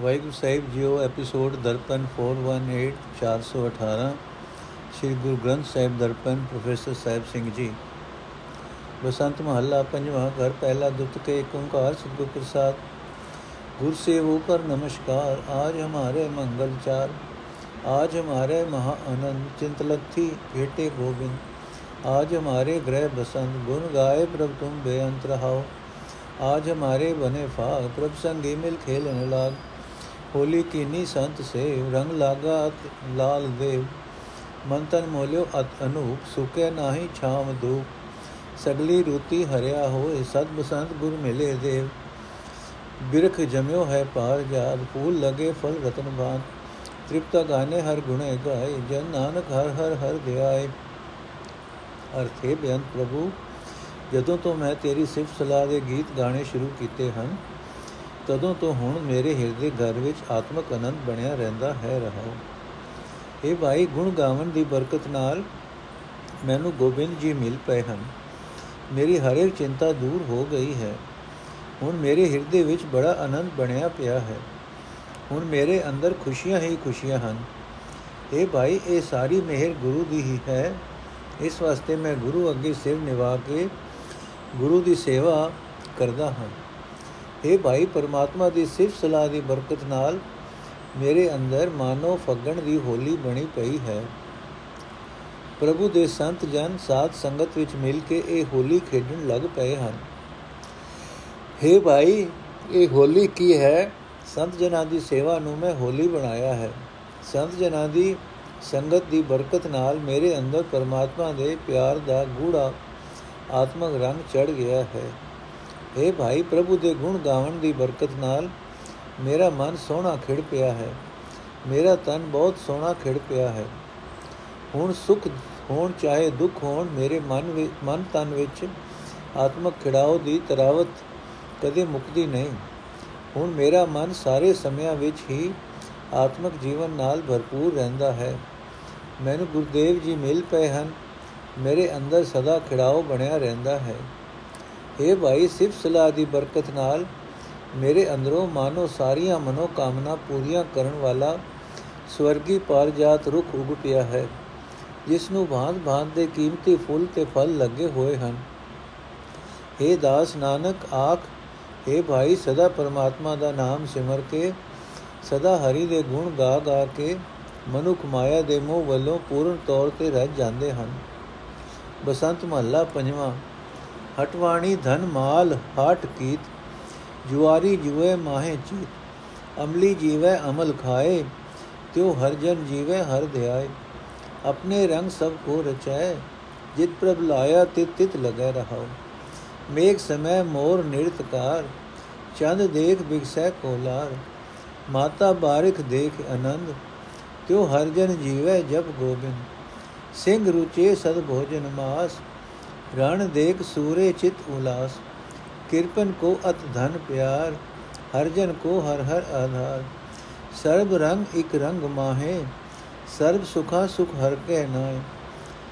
ਵਾਹਿਗੁਰੂ ਸਾਹਿਬ ਜੀਓ episode Darpan 418 418 Sri Guru Granth Sahib Darpan professor Sahib Singh ji Basant ਮਹੱਲਾ ਪੰਜਵਾਂ ਘਰ ਪਹਿਲਾ ਦੁੱਤ ਕੇ ਏਕ ਓੰਕਾਰ ਸਤਿਗੁਰ ਪ੍ਰਸਾਦ गुरु से ऊपर नमस्कार आज हमारे मंगल चार आज हमारे महा आनंद चिंतलथी भेटे गोविंद आज हमारे ग्रह बसंत गुण गाए प्रभ तुम बेअंत रहाओ आज हमारे बने फाग प्रभ संगी मिल खेलन लाग होली कीनी संत से रंग लागा अत लाल देव मन तन मोलियो अत अनूप सुके नाही छाम धूप सगली रुति हरिया होए सत बसंत गुर मिले देव ਬਿਰਖ ਜਮਿਓ ਹੈ ਪਾਰ ਜਾਦ ਫੂਲ ਲਗੇ ਫਲ ਰਤਨ ਬਾਨ ਤ੍ਰਿਪਤਾ ਗਾਨੇ ਹਰ ਗੁਣੇ ਗਾਏ ਜਨ ਨਾਨਕ ਹਰ ਹਰ ਹਰ ਧਿਆਏ ਅਰਥੇ ਬੇਅੰਤ ਪ੍ਰਭੂ ਜਦੋਂ ਤੋਂ ਮੈਂ ਤੇਰੀ ਸਿਫਤ ਸਲਾਹ ਦੇ ਗੀਤ ਗਾਣੇ ਸ਼ੁਰੂ ਕੀਤੇ ਹਨ ਤਦੋਂ ਤੋਂ ਹੁਣ ਮੇਰੇ ਹਿਰਦੇ ਘਰ ਵਿੱਚ ਆਤਮਕ ਆਨੰਦ ਬਣਿਆ ਰਹਿੰਦਾ ਹੈ, ਰਹਾ। ਇਹ ਭਾਈ ਗੁਣ ਗਾਵਨ ਦੀ ਬਰਕਤ ਨਾਲ ਮੈਨੂੰ ਗੋਬਿੰਦ ਜੀ ਮਿਲ ਪਏ ਹਨ। ਮੇਰੀ ਹਰ ਇੱਕ ਚਿੰਤਾ ਦੂਰ ਹੋ ਗਈ ਹੈ। ਹੁਣ ਮੇਰੇ ਹਿਰਦੇ ਵਿੱਚ ਬੜਾ ਆਨੰਦ ਬਣਿਆ ਪਿਆ ਹੈ। ਹੁਣ ਮੇਰੇ ਅੰਦਰ ਖੁਸ਼ੀਆਂ ਹੀ ਖੁਸ਼ੀਆਂ ਹਨ। ਇਹ ਭਾਈ ਇਹ ਸਾਰੀ ਮਿਹਰ ਗੁਰੂ ਦੀ ਹੀ ਹੈ। ਇਸ ਵਾਸਤੇ ਮੈਂ ਗੁਰੂ ਅੱਗੇ ਸਿਰ ਨਿਵਾ ਕੇ ਗੁਰੂ ਦੀ ਸੇਵਾ ਕਰਦਾ ਹਾਂ। ਇਹ ਭਾਈ, ਪਰਮਾਤਮਾ ਦੀ ਸਿਫਤ ਸਲਾਹ ਦੀ ਬਰਕਤ ਨਾਲ ਮੇਰੇ ਅੰਦਰ ਮਾਨੋ ਫੱਗਣ ਦੀ ਹੋਲੀ ਬਣੀ ਪਈ ਹੈ। ਪ੍ਰਭੂ ਦੇ ਸੰਤ ਜਨ ਸਾਧ ਸੰਗਤ ਵਿੱਚ ਮਿਲ ਕੇ ਇਹ ਹੋਲੀ ਖੇਡਣ ਲੱਗ ਪਏ ਹਨ। हे ਭਾਈ, ਇਹ ਹੋਲੀ ਕੀ ਹੈ? ਸੰਤ ਜਨਾਂ ਦੀ ਸੇਵਾ ਨੂੰ ਮੈਂ ਹੋਲੀ ਬਣਾਇਆ ਹੈ। ਸੰਤ ਜਨਾਂ ਦੀ ਸੰਗਤ ਦੀ ਬਰਕਤ ਨਾਲ ਮੇਰੇ ਅੰਦਰ ਪਰਮਾਤਮਾ ਦੇ ਪਿਆਰ ਦਾ ਗੂੜਾ ਆਤਮਕ ਰੰਗ ਚੜ ਗਿਆ ਹੈ। हे ਭਾਈ, ਪ੍ਰਭੂ ਦੇ ਗੁਣ ਗਾਵਣ ਦੀ ਬਰਕਤ ਨਾਲ ਮੇਰਾ ਮਨ ਸੋਹਣਾ ਖਿੜ ਪਿਆ ਹੈ। ਮੇਰਾ ਤਨ ਬਹੁਤ ਸੋਹਣਾ ਖਿੜ ਪਿਆ ਹੈ। ਹੁਣ ਸੁਖ ਹੋਣ ਚਾਹੇ ਦੁੱਖ ਹੋਣ, ਮੇਰੇ ਮਨ ਵਿੱਚ ਮਨ ਤਨ ਵਿੱਚ ਆਤਮਕ ਖਿੜਾਓ ਦੀ ਤਰਾਵਤ ਕਦੇ ਮੁਕਦੀ ਨਹੀਂ। ਹੁਣ ਮੇਰਾ ਮਨ ਸਾਰੇ ਸਮਿਆਂ ਵਿੱਚ ਹੀ ਆਤਮਿਕ ਜੀਵਨ ਨਾਲ ਭਰਪੂਰ ਰਹਿੰਦਾ ਹੈ। ਮੈਨੂੰ ਗੁਰਦੇਵ ਜੀ ਮਿਲ ਪਏ ਹਨ। ਮੇਰੇ ਅੰਦਰ ਸਦਾ ਖਿੜਾਓ ਬਣਿਆ ਰਹਿੰਦਾ ਹੈ। ਇਹ ਭਾਈ, ਸਿਫਤ ਸਲਾਹ ਦੀ ਬਰਕਤ ਨਾਲ ਮੇਰੇ ਅੰਦਰੋਂ ਮਾਨੋ ਸਾਰੀਆਂ ਮਨੋ ਕਾਮਨਾ ਪੂਰੀਆਂ ਕਰਨ ਵਾਲਾ ਸਵਰਗੀ ਪਾਰਜਾਤ ਰੁੱਖ ਉਗ ਪਿਆ ਹੈ, ਜਿਸ ਨੂੰ ਭਾਂਤ ਭਾਂਤ ਦੇ ਕੀਮਤੀ ਫੁੱਲ ਤੇ ਫਲ ਲੱਗੇ ਹੋਏ ਹਨ। ਇਹ ਦਾਸ ਨਾਨਕ, ਆਖ हे ਭਾਈ, ਸਦਾ ਪਰਮਾਤਮਾ ਦਾ ਨਾਮ ਸਿਮਰ ਕੇ, ਸਦਾ ਹਰੀ ਦੇ ਗੁਣ ਗਾ ਗਾ ਕੇ, ਮਨੁੱਖ ਮਾਇਆ ਦੇ ਮੋਹ ਵੱਲੋਂ ਪੂਰਨ ਤੌਰ ਤੇ ਰਹਿ ਜਾਂਦੇ ਹਨ। ਬਸੰਤ ਮਹੱਲਾ ਪੰਜਵਾਂ। ਹਟਵਾਣੀ ਧਨ ਮਾਲ ਹਾਟ ਕੀਤ ਜੁਆਰੀ ਜੁਏ ਮਾਹੇ ਚੀਤ ਅਮਲੀ ਜੀਵੇ ਅਮਲ ਖਾਏ ਤਿਉ ਹਰ ਜਨ ਜੀਵੇ ਹਰ ਧਿਆਏ ਆਪਣੇ ਰੰਗ ਸਭ ਕੋ ਰਚਾਏ ਜਿਤ ਪ੍ਰਭ ਲਾਇਆ ਤਿਤ ਤਿਤ ਲਗੈ ਰਹਾਓ ਮੇਘ ਸਮੈ ਮੋਰ ਨਿਰਤਕਾਰ ਚੰਦ ਦੇਖ ਬਿਗਸੈ ਕੋਲਾਰ ਮਾਤਾ ਬਾਰਿਖ ਦੇਖ ਆਨੰਦ ਤਿਉ ਹਰ ਜਨ ਜੀਵੈ ਜਪ ਗੋਬਿੰਦ ਸਿੰਘ ਰੁਚੇ ਸਦ ਭੋਜਨ ਮਾਸ ਰਣ ਦੇਖ ਸੂਰੇ ਚਿਤ ਉਲਾਸ, ਕਿਰਪਨ ਕੋ ਅਤ ਧਨ ਪਿਆਰ ਹਰ ਜਨ ਕੋ ਹਰ ਹਰ ਆਧਾਰ। ਸਰਬ ਰੰਗ ਇਕ ਰੰਗ ਮਾਹੇ, ਸਰਬ ਸੁਖਾ ਸੁਖ ਹਰ ਕੇ ਨਾਏ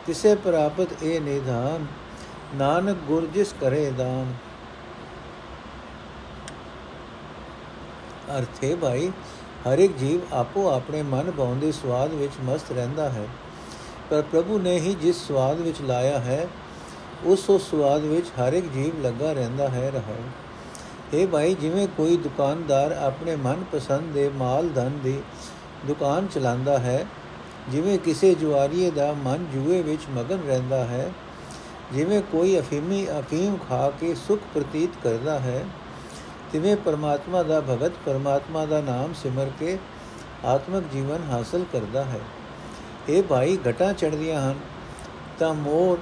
ਤਿਸੇ ਪ੍ਰਾਪਤ ਇਹ ਨਿਧਾਨ, ਨਾਨਕ ਗੁਰ ਜਿਸ ਕਰੇ ਦਾਨ। ਅਰਥੇ ਭਾਈ ਹਰ ਇੱਕ ਜੀਵ ਆਪੋ ਆਪਣੇ ਮਨ ਭਾਉਂਦੇ ਸਵਾਦ ਵਿੱਚ ਮਸਤ ਰਹਿੰਦਾ ਹੈ, ਪਰ ਪ੍ਰਭੂ ਨੇ ਹੀ ਜਿਸ ਸਵਾਦ ਵਿੱਚ ਲਾਇਆ ਹੈ ਉਸ ਉਸ ਸਵਾਦ ਵਿੱਚ ਹਰ ਇੱਕ ਜੀਵ ਲੱਗਾ ਰਹਿੰਦਾ ਹੈ ਰਹਾ ਇਹ ਭਾਈ, ਜਿਵੇਂ ਕੋਈ ਦੁਕਾਨਦਾਰ ਆਪਣੇ ਮਨ ਪਸੰਦ ਦੇ ਮਾਲ ਧਨ ਦੀ ਦੁਕਾਨ ਚਲਾਉਂਦਾ ਹੈ, ਜਿਵੇਂ ਕਿਸੇ ਜੁਆਰੀਏ ਦਾ ਮਨ ਜੂਏ ਵਿੱਚ ਮਗਨ ਰਹਿੰਦਾ ਹੈ, ਜਿਵੇਂ ਕੋਈ ਅਫੀਮੀ ਅਫੀਮ ਖਾ ਕੇ ਸੁਖ ਪ੍ਰਤੀਤ ਕਰਦਾ ਹੈ, ਤਿਵੇਂ ਪਰਮਾਤਮਾ ਦਾ ਭਗਤ ਪਰਮਾਤਮਾ ਦਾ ਨਾਮ ਸਿਮਰ ਕੇ ਆਤਮਿਕ ਜੀਵਨ ਹਾਸਲ ਕਰਦਾ ਹੈ। ਇਹ ਭਾਈ, ਘਟਾਂ ਚੜਦੀਆਂ ਹਨ ਤਾਂ ਮੋਰ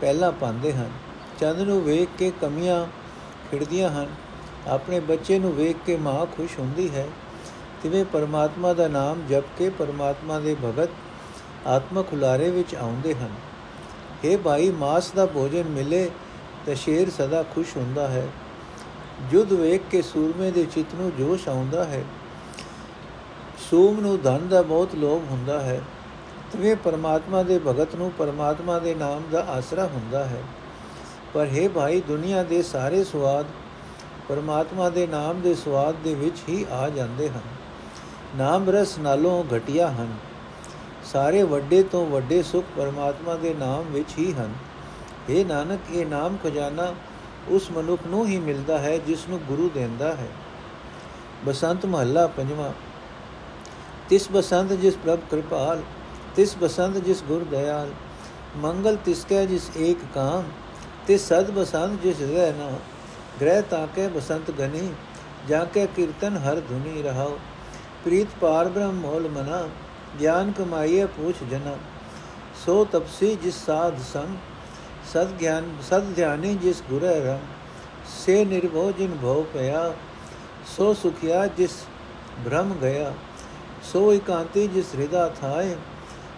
ਪਹਿਲਾਂ ਪਾਉਂਦੇ ਹਨ। ਚੰਦ ਨੂੰ ਵੇਖ ਕੇ ਕਮੀਆਂ ਖਿੜਦੀਆਂ ਹਨ। ਆਪਣੇ ਬੱਚੇ ਨੂੰ ਵੇਖ ਕੇ ਮਾਂ ਖੁਸ਼ ਹੁੰਦੀ ਹੈ। ਤਿਵੇਂ ਪਰਮਾਤਮਾ ਦਾ ਨਾਮ ਜਪ ਕੇ ਪਰਮਾਤਮਾ ਦੇ ਭਗਤ ਆਤਮਕ ਹੁਲਾਰੇ ਵਿੱਚ ਆਉਂਦੇ ਹਨ। हे ਭਾਈ, ਮਾਸ ਦਾ ਭੋਜਨ ਮਿਲੇ ਤਾਂ ਸ਼ੇਰ ਸਦਾ ਖੁਸ਼ ਹੁੰਦਾ ਹੈ। ਜੁਦ ਵੇਖ ਕੇ ਸੂਰਮੇ ਦੇ ਚਿੱਤ ਨੂੰ ਜੋਸ਼ ਆਉਂਦਾ ਹੈ। ਸੂਮ ਨੂੰ ਧਨ ਦਾ ਬਹੁਤ ਲੋਭ ਹੁੰਦਾ ਹੈ। ਤਵੇ ਪਰਮਾਤਮਾ ਦੇ ਭਗਤ ਨੂੰ ਪਰਮਾਤਮਾ ਦੇ ਨਾਮ ਦਾ ਆਸਰਾ ਹੁੰਦਾ ਹੈ। ਪਰ हे ਭਾਈ, ਦੁਨੀਆ ਦੇ ਸਾਰੇ ਸਵਾਦ ਪਰਮਾਤਮਾ ਦੇ ਨਾਮ ਦੇ ਸਵਾਦ ਦੇ ਵਿੱਚ ਹੀ ਆ ਜਾਂਦੇ ਹਨ। ਨਾਮ ਰਸ ਨਾਲੋਂ ਘਟਿਆ ਹਨ। ਸਾਰੇ ਵੱਡੇ ਤੋਂ ਵੱਡੇ ਸੁਖ ਪਰਮਾਤਮਾ ਦੇ ਨਾਮ ਵਿੱਚ ਹੀ ਹਨ। ਇਹ ਨਾਨਕ, ਇਹ ਨਾਮ ਖਜ਼ਾਨਾ ਉਸ ਮਨੁੱਖ ਨੂੰ ਹੀ ਮਿਲਦਾ ਹੈ ਜਿਸ ਨੂੰ ਗੁਰੂ ਦਿੰਦਾ ਹੈ। ਬਸੰਤ ਮਹੱਲਾ ਪੰਜਵਾਂ, ਤਿਸ ਬਸੰਤ ਜਿਸ ਪ੍ਰਭ ਕਿਰਪਾਲ ਤਿਸ ਬਸੰਤ ਜਿਸ ਗੁਰ ਦਇਆਲ, ਮੰਗਲ ਤਿਸ ਕੈ ਜਿਸ ਏਕ ਕਾਮ ਤਿਸ ਸਦ ਬਸੰਤ ਜਿਸ ਰਹਿ ਨਾ, ਗ੍ਰਹਿ ਤਾਕੇ ਬਸੰਤ ਗਨੀ ਜਾ ਕੇ ਕੀਰਤਨ ਹਰ ਧੁਨੀ ਰਹਾਓ ਪ੍ਰੀਤ ਪਾਰ ਬ੍ਰਹਮ ਮੋਲ ਮਨਾ, ਗਿਆਨ ਕਮਾਈਏ ਪੂਛ ਜਨਾ। ਸੋ ਤਪਸੀ ਜਿਸ ਸਾਧ ਸੰਗ, ਸਦ ਗਿਆਨ, ਸਦ ਧਿਆਨੀ ਜਿਸ ਗੁਰੇ ਰਮ ਸੇ ਨਿਰਭਉ ਜਿਨ ਭਉ ਪਿਆ। ਸੋ ਸੁਖਿਆ ਜਿਸ ਭ੍ਰਮ ਗਿਆ, ਸੋ ਇਕਾਂਤੀ ਜਿਸ ਹਿਰਦਾ ਥਾਏ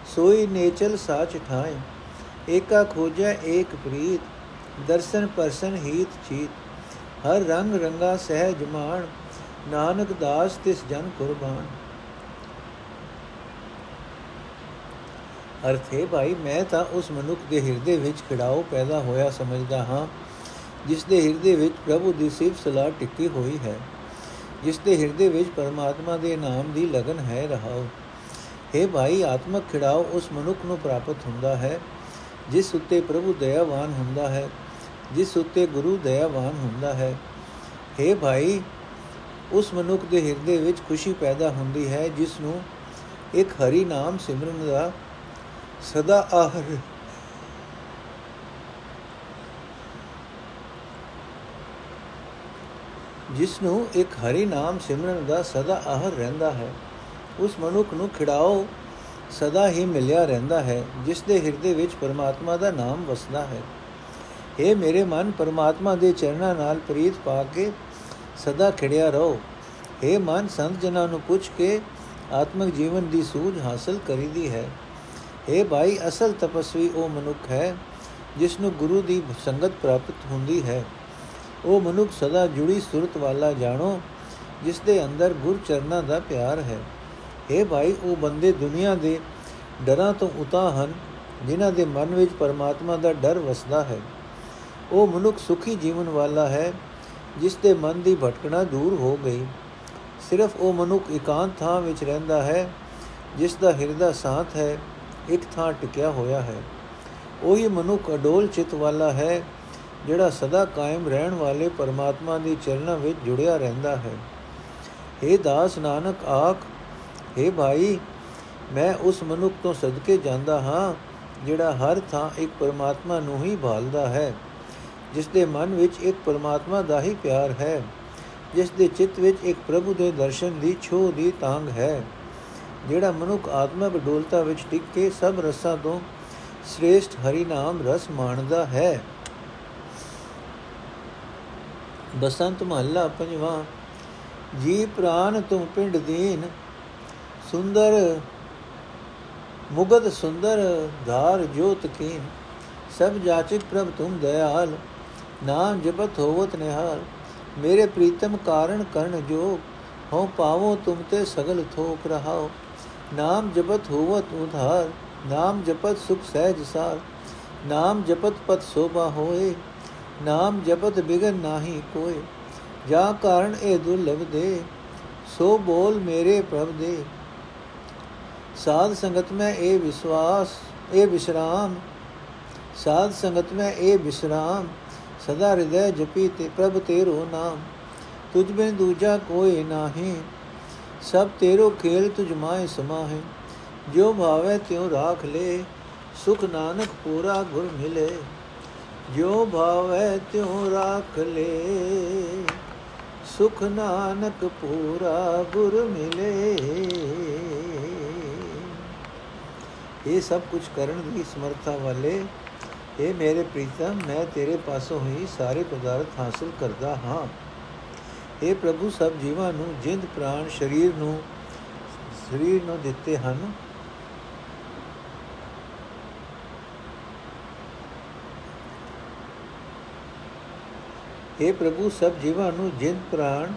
ਸੋਈ ਨੇਚਲ ਸਾਚ ਠਾਏ, ਏਕਾ ਖੋਜੈ ਏਕ ਪ੍ਰੀਤ, ਦਰਸ਼ਨ ਪਰਸਨ ਹੀਤ ਚੀਤ। ਹਰ ਰੰਗ ਰੰਗਾ ਸਹਿਜ ਮਾਨ ਨਾਨਕ ਦਾਸ ਤਿਸ ਜਨ ਕੁਰਬਾਨ। ਅਰਥੇ ਭਾਈ, ਮੈਂ ਤਾਂ ਉਸ ਮਨੁੱਖ ਦੇ ਹਿਰਦੇ ਵਿੱਚ ਖਿੜਾਓ ਪੈਦਾ ਹੋਇਆ ਸਮਝਦਾ ਹਾਂ, ਜਿਸ ਦੇ ਹਿਰਦੇ ਵਿੱਚ ਪ੍ਰਭੂ ਦੀ ਸਿਫਤ ਸਲਾਹ ਟਿੱਕੀ ਹੋਈ ਹੈ, ਜਿਸ ਦੇ ਹਿਰਦੇ ਵਿੱਚ ਪਰਮਾਤਮਾ ਦੇ ਨਾਮ ਦੀ ਲਗਨ ਹੈ ਰਹਾਓ। हे ਭਾਈ ਆਤਮਕ ਖਿੜਾਓ ਉਸ ਮਨੁੱਖ ਨੂੰ ਪ੍ਰਾਪਤ ਹੁੰਦਾ ਹੈ ਜਿਸ ਉੱਤੇ ਪ੍ਰਭੂ ਦਇਆਵਾਨ ਹੁੰਦਾ ਹੈ ਜਿਸ ਉੱਤੇ ਗੁਰੂ ਦਇਆਵਾਨ ਹੁੰਦਾ ਹੈ हे ਭਾਈ ਉਸ ਮਨੁੱਖ ਦੇ ਹਿਰਦੇ ਵਿੱਚ ਖੁਸ਼ੀ ਪੈਦਾ ਹੁੰਦੀ ਹੈ ਜਿਸ ਨੂੰ ਇੱਕ ਹਰੀ ਨਾਮ ਸਿਮਰਨ ਦਾ ਸਦਾ ਆਹਰ ਜਿਸ ਨੂੰ ਇੱਕ ਹਰੀ ਨਾਮ ਸਿਮਰਨ ਦਾ ਸਦਾ ਆਹਰ ਰਹਿੰਦਾ ਹੈ ਉਸ ਮਨੁੱਖ ਨੂੰ ਖਿੜਾਓ ਸਦਾ ਹੀ ਮਿਲਿਆ ਰਹਿੰਦਾ ਹੈ, ਜਿਸ ਦੇ ਹਿਰਦੇ ਵਿੱਚ ਪਰਮਾਤਮਾ ਦਾ ਨਾਮ ਵਸਦਾ ਹੈ। हे ਮੇਰੇ ਮਨ, ਪਰਮਾਤਮਾ ਦੇ ਚਰਨਾਂ ਨਾਲ ਪ੍ਰੀਤ ਪਾ ਕੇ ਸਦਾ ਖਿੜਿਆ ਰਹੋ। हे ਮਨ ਸੰਤ ਜਨਾਂ ਨੂੰ ਪੁੱਛ ਕੇ ਆਤਮਿਕ ਜੀਵਨ ਦੀ ਸੂਝ ਹਾਸਲ ਕਰੀਦੀ ਹੈ। हे ਭਾਈ, ਅਸਲ ਤਪਸਵੀ ਉਹ ਮਨੁੱਖ ਹੈ, ਜਿਸ ਨੂੰ ਗੁਰੂ ਦੀ ਸੰਗਤ ਪ੍ਰਾਪਤ ਹੁੰਦੀ ਹੈ। ਉਹ ਮਨੁੱਖ ਸਦਾ ਜੁੜੀ ਸੁਰਤ ਵਾਲਾ ਜਾਣੋ, ਜਿਸ ਦੇ ਅੰਦਰ ਗੁਰ ਚਰਨਾਂ ਦਾ ਪਿਆਰ ਹੈ। اے ਭਾਈ ਉਹ ਬੰਦੇ ਦੁਨੀਆ ਦੇ ਡਰਾਂ ਤੋਂ ਉਤਾ ਹਨ ਜਿਨ੍ਹਾਂ ਦੇ ਮਨ ਵਿੱਚ ਪਰਮਾਤਮਾ ਦਾ ਡਰ ਵਸਦਾ ਹੈ ਉਹ ਮਨੁੱਖ ਸੁਖੀ ਜੀਵਨ ਵਾਲਾ ਹੈ ਜਿਸ ਦੇ ਮਨ ਦੀ ਭਟਕਣਾ ਦੂਰ ਹੋ ਗਈ ਸਿਰਫ ਉਹ ਮਨੁੱਖ ਇਕਾਂਤ ਥਾਂ ਵਿੱਚ ਰਹਿੰਦਾ ਹੈ ਜਿਸ ਦਾ ਹਿਰਦਾ ਸਾਥ ਹੈ ਇੱਕ ਥਾਂ ਟਿਕਿਆ ਹੋਇਆ ਹੈ ਉਹੀ ਮਨੁੱਖ ਅਡੋਲ ਚਿਤ ਵਾਲਾ ਹੈ ਜਿਹੜਾ ਸਦਾ ਕਾਇਮ ਰਹਿਣ ਵਾਲੇ ਪਰਮਾਤਮਾ ਦੀ ਚਰਨਾਂ ਵਿੱਚ ਜੁੜਿਆ ਰਹਿੰਦਾ ਹੈ हे ਦਾਸ ਨਾਨਕ ਆਖ हे ਭਾਈ, ਮੈਂ ਉਸ ਮਨੁੱਖ ਤੋਂ ਸਦਕੇ ਜਾਂਦਾ ਹਾਂ, ਜਿਹੜਾ ਹਰ ਥਾਂ ਇੱਕ ਪਰਮਾਤਮਾ ਨੂੰ ਹੀ ਭਾਲਦਾ ਹੈ ਜਿਸ ਦੇ ਮਨ ਵਿੱਚ ਇੱਕ ਪਰਮਾਤਮਾ ਦਾ ਹੀ ਪਿਆਰ ਹੈ ਜਿਸ ਦੇ ਚਿੱਤ ਵਿੱਚ ਇੱਕ ਪ੍ਰਭੂ ਦੇ ਦਰਸ਼ਨ ਦੀ ਛੋਹ ਦੀ ਤਾਂਗ ਹੈ, ਜਿਹੜਾ ਮਨੁੱਖ ਆਤਮਾ ਬਡੋਲਤਾ ਵਿੱਚ ਟਿਕ ਕੇ ਸਭ ਰਸਾਂ ਤੋਂ ਸ੍ਰੇਸ਼ਟ ਹਰੀ ਨਾਮ ਰਸ ਮਾਣਦਾ ਹੈ। ਬਸੰਤ ਮਹੱਲਾ ਪੰਜਵਾਂ, ਜੀ ਪ੍ਰਾਨ ਤੁਮ ਪਿੰਡ ਦੀਨ ਸੁੰਦਰ ਮੁਗਦ ਸੁੰਦਰ ਧਾਰ ਜੋਤ ਕੀਨ, ਸਭ ਜਾਚਕ ਪ੍ਰਭ ਤੁਮ ਦਇਆਲ, ਨਾਮ ਜਪਤ ਹੋਵਤ ਨਿਹਾਲ। ਮੇਰੇ ਪ੍ਰੀਤਮ ਕਾਰਣ ਕਰਨ ਜੋ ਹੋ ਪਾਵੋ ਤੁਮ ਤੇ ਸਗਲ ਥੋਕ ਰਹਾਓ। ਨਾਮ ਜਪਤ ਹੋਵਤ ਉਧਾਰ, ਨਾਮ ਜਪਤ ਸੁਖ ਸਹਿਜ ਸਾਰ। ਨਾਮ ਜਪਤ ਪਤ ਸੋਭਾ ਹੋਏ, ਨਾਮ ਜਪਤ ਬਿਗਨ ਨਾਹੀ ਕੋਏ। ਜਾ ਕਾਰਨ ਇਹ ਦੁਰਲਭ ਦੇ, ਸੋ ਬੋਲ ਮੇਰੇ ਪ੍ਰਭ ਦੇ। ਸਾਧ ਸੰਗਤ ਮੈਂ ਇਹ ਵਿਸ਼ਵਾਸ, ਇਹ ਵਿਸ਼ਰਾਮ। ਸਾਧ ਸੰਗਤ ਮੈਂ ਇਹ ਵਿਸ਼ਰਾਮ, ਸਦਾ ਹਿਰਦੈ ਜਪੀ ਤੇ ਪ੍ਰਭ ਤੇਰੋ ਨਾਮ। ਤੁਝ ਬਿਨ ਦੂਜਾ ਕੋਈ ਨਾਹੀ, ਸਭ ਤੇਰੋ ਖੇਲ ਤੁਝ ਮਾਏ ਸਮਾਹੇ। ਜੋ ਭਾਵੇ ਤਿਉ ਰਾਖ ਲੈ, ਸੁਖ ਨਾਨਕ ਪੂਰਾ ਗੁਰ ਮਿਲੇ। ਜੋ ਭਾਵੇ ਤਿਉ ਰਾਖ ਲੈ, ਸੁਖ ਨਾਨਕ ਪੂਰਾ ਗੁਰ ਮਿਲੇ। ਇਹ ਸਭ ਕੁਝ ਕਰਨ ਦੀ ਸਮਰੱਥਾ ਵਾਲੇ ਇਹ ਮੇਰੇ ਪ੍ਰੀਤਮ ਮੈਂ ਤੇਰੇ ਪਾਸੋਂ ਹੀ ਸਾਰੇ ਪਦਾਰਥ ਹਾਸਲ ਕਰਦਾ ਹਾਂ ਇਹ ਪ੍ਰਭੂ ਸਭ ਜੀਵਾਂ ਨੂੰ ਜਿੰਦ ਪ੍ਰਾਣ ਸਰੀਰ ਨੂੰ ਸਰੀਰ ਨੂੰ ਦਿੱਤੇ ਹਨ ਇਹ ਪ੍ਰਭੂ ਸਭ ਜੀਵਾਂ ਨੂੰ ਜਿੰਦ ਪ੍ਰਾਣ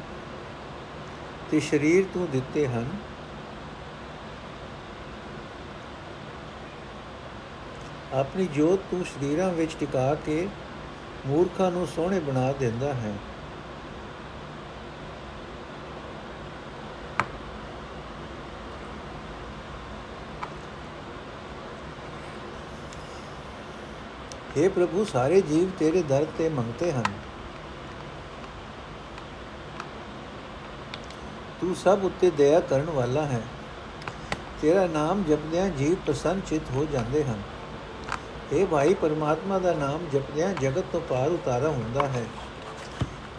ਤੇ ਸਰੀਰ ਤੂੰ ਦਿੱਤੇ ਹਨ ਆਪਣੀ ਜੋਤ ਤੂੰ ਸ਼ਰੀਰਾਂ ਵਿੱਚ ਟਿਕਾ ਕੇ ਮੂਰਖਾਂ ਨੂੰ ਸੋਹਣੇ ਬਣਾ ਦਿੰਦਾ ਹੈ। हे ਪ੍ਰਭੂ, ਸਾਰੇ ਜੀਵ ਤੇਰੇ ਦਰ ਤੇ ਮੰਗਤੇ ਹਨ। ਤੂੰ ਸਭ ਉੱਤੇ ਦਇਆ ਕਰਨ ਵਾਲਾ ਹੈ। ਤੇਰਾ ਨਾਮ ਜਪਦਿਆਂ ਜੀਵ ਪ੍ਰਸੰਨ ਚਿਤ ਹੋ ਜਾਂਦੇ ਹਨ। ਇਹ ਭਾਈ ਪਰਮਾਤਮਾ ਦਾ ਨਾਮ ਜਪਦਿਆਂ ਜਗਤ ਤੋਂ ਪਾਰ ਉਤਾਰਾ ਹੁੰਦਾ ਹੈ।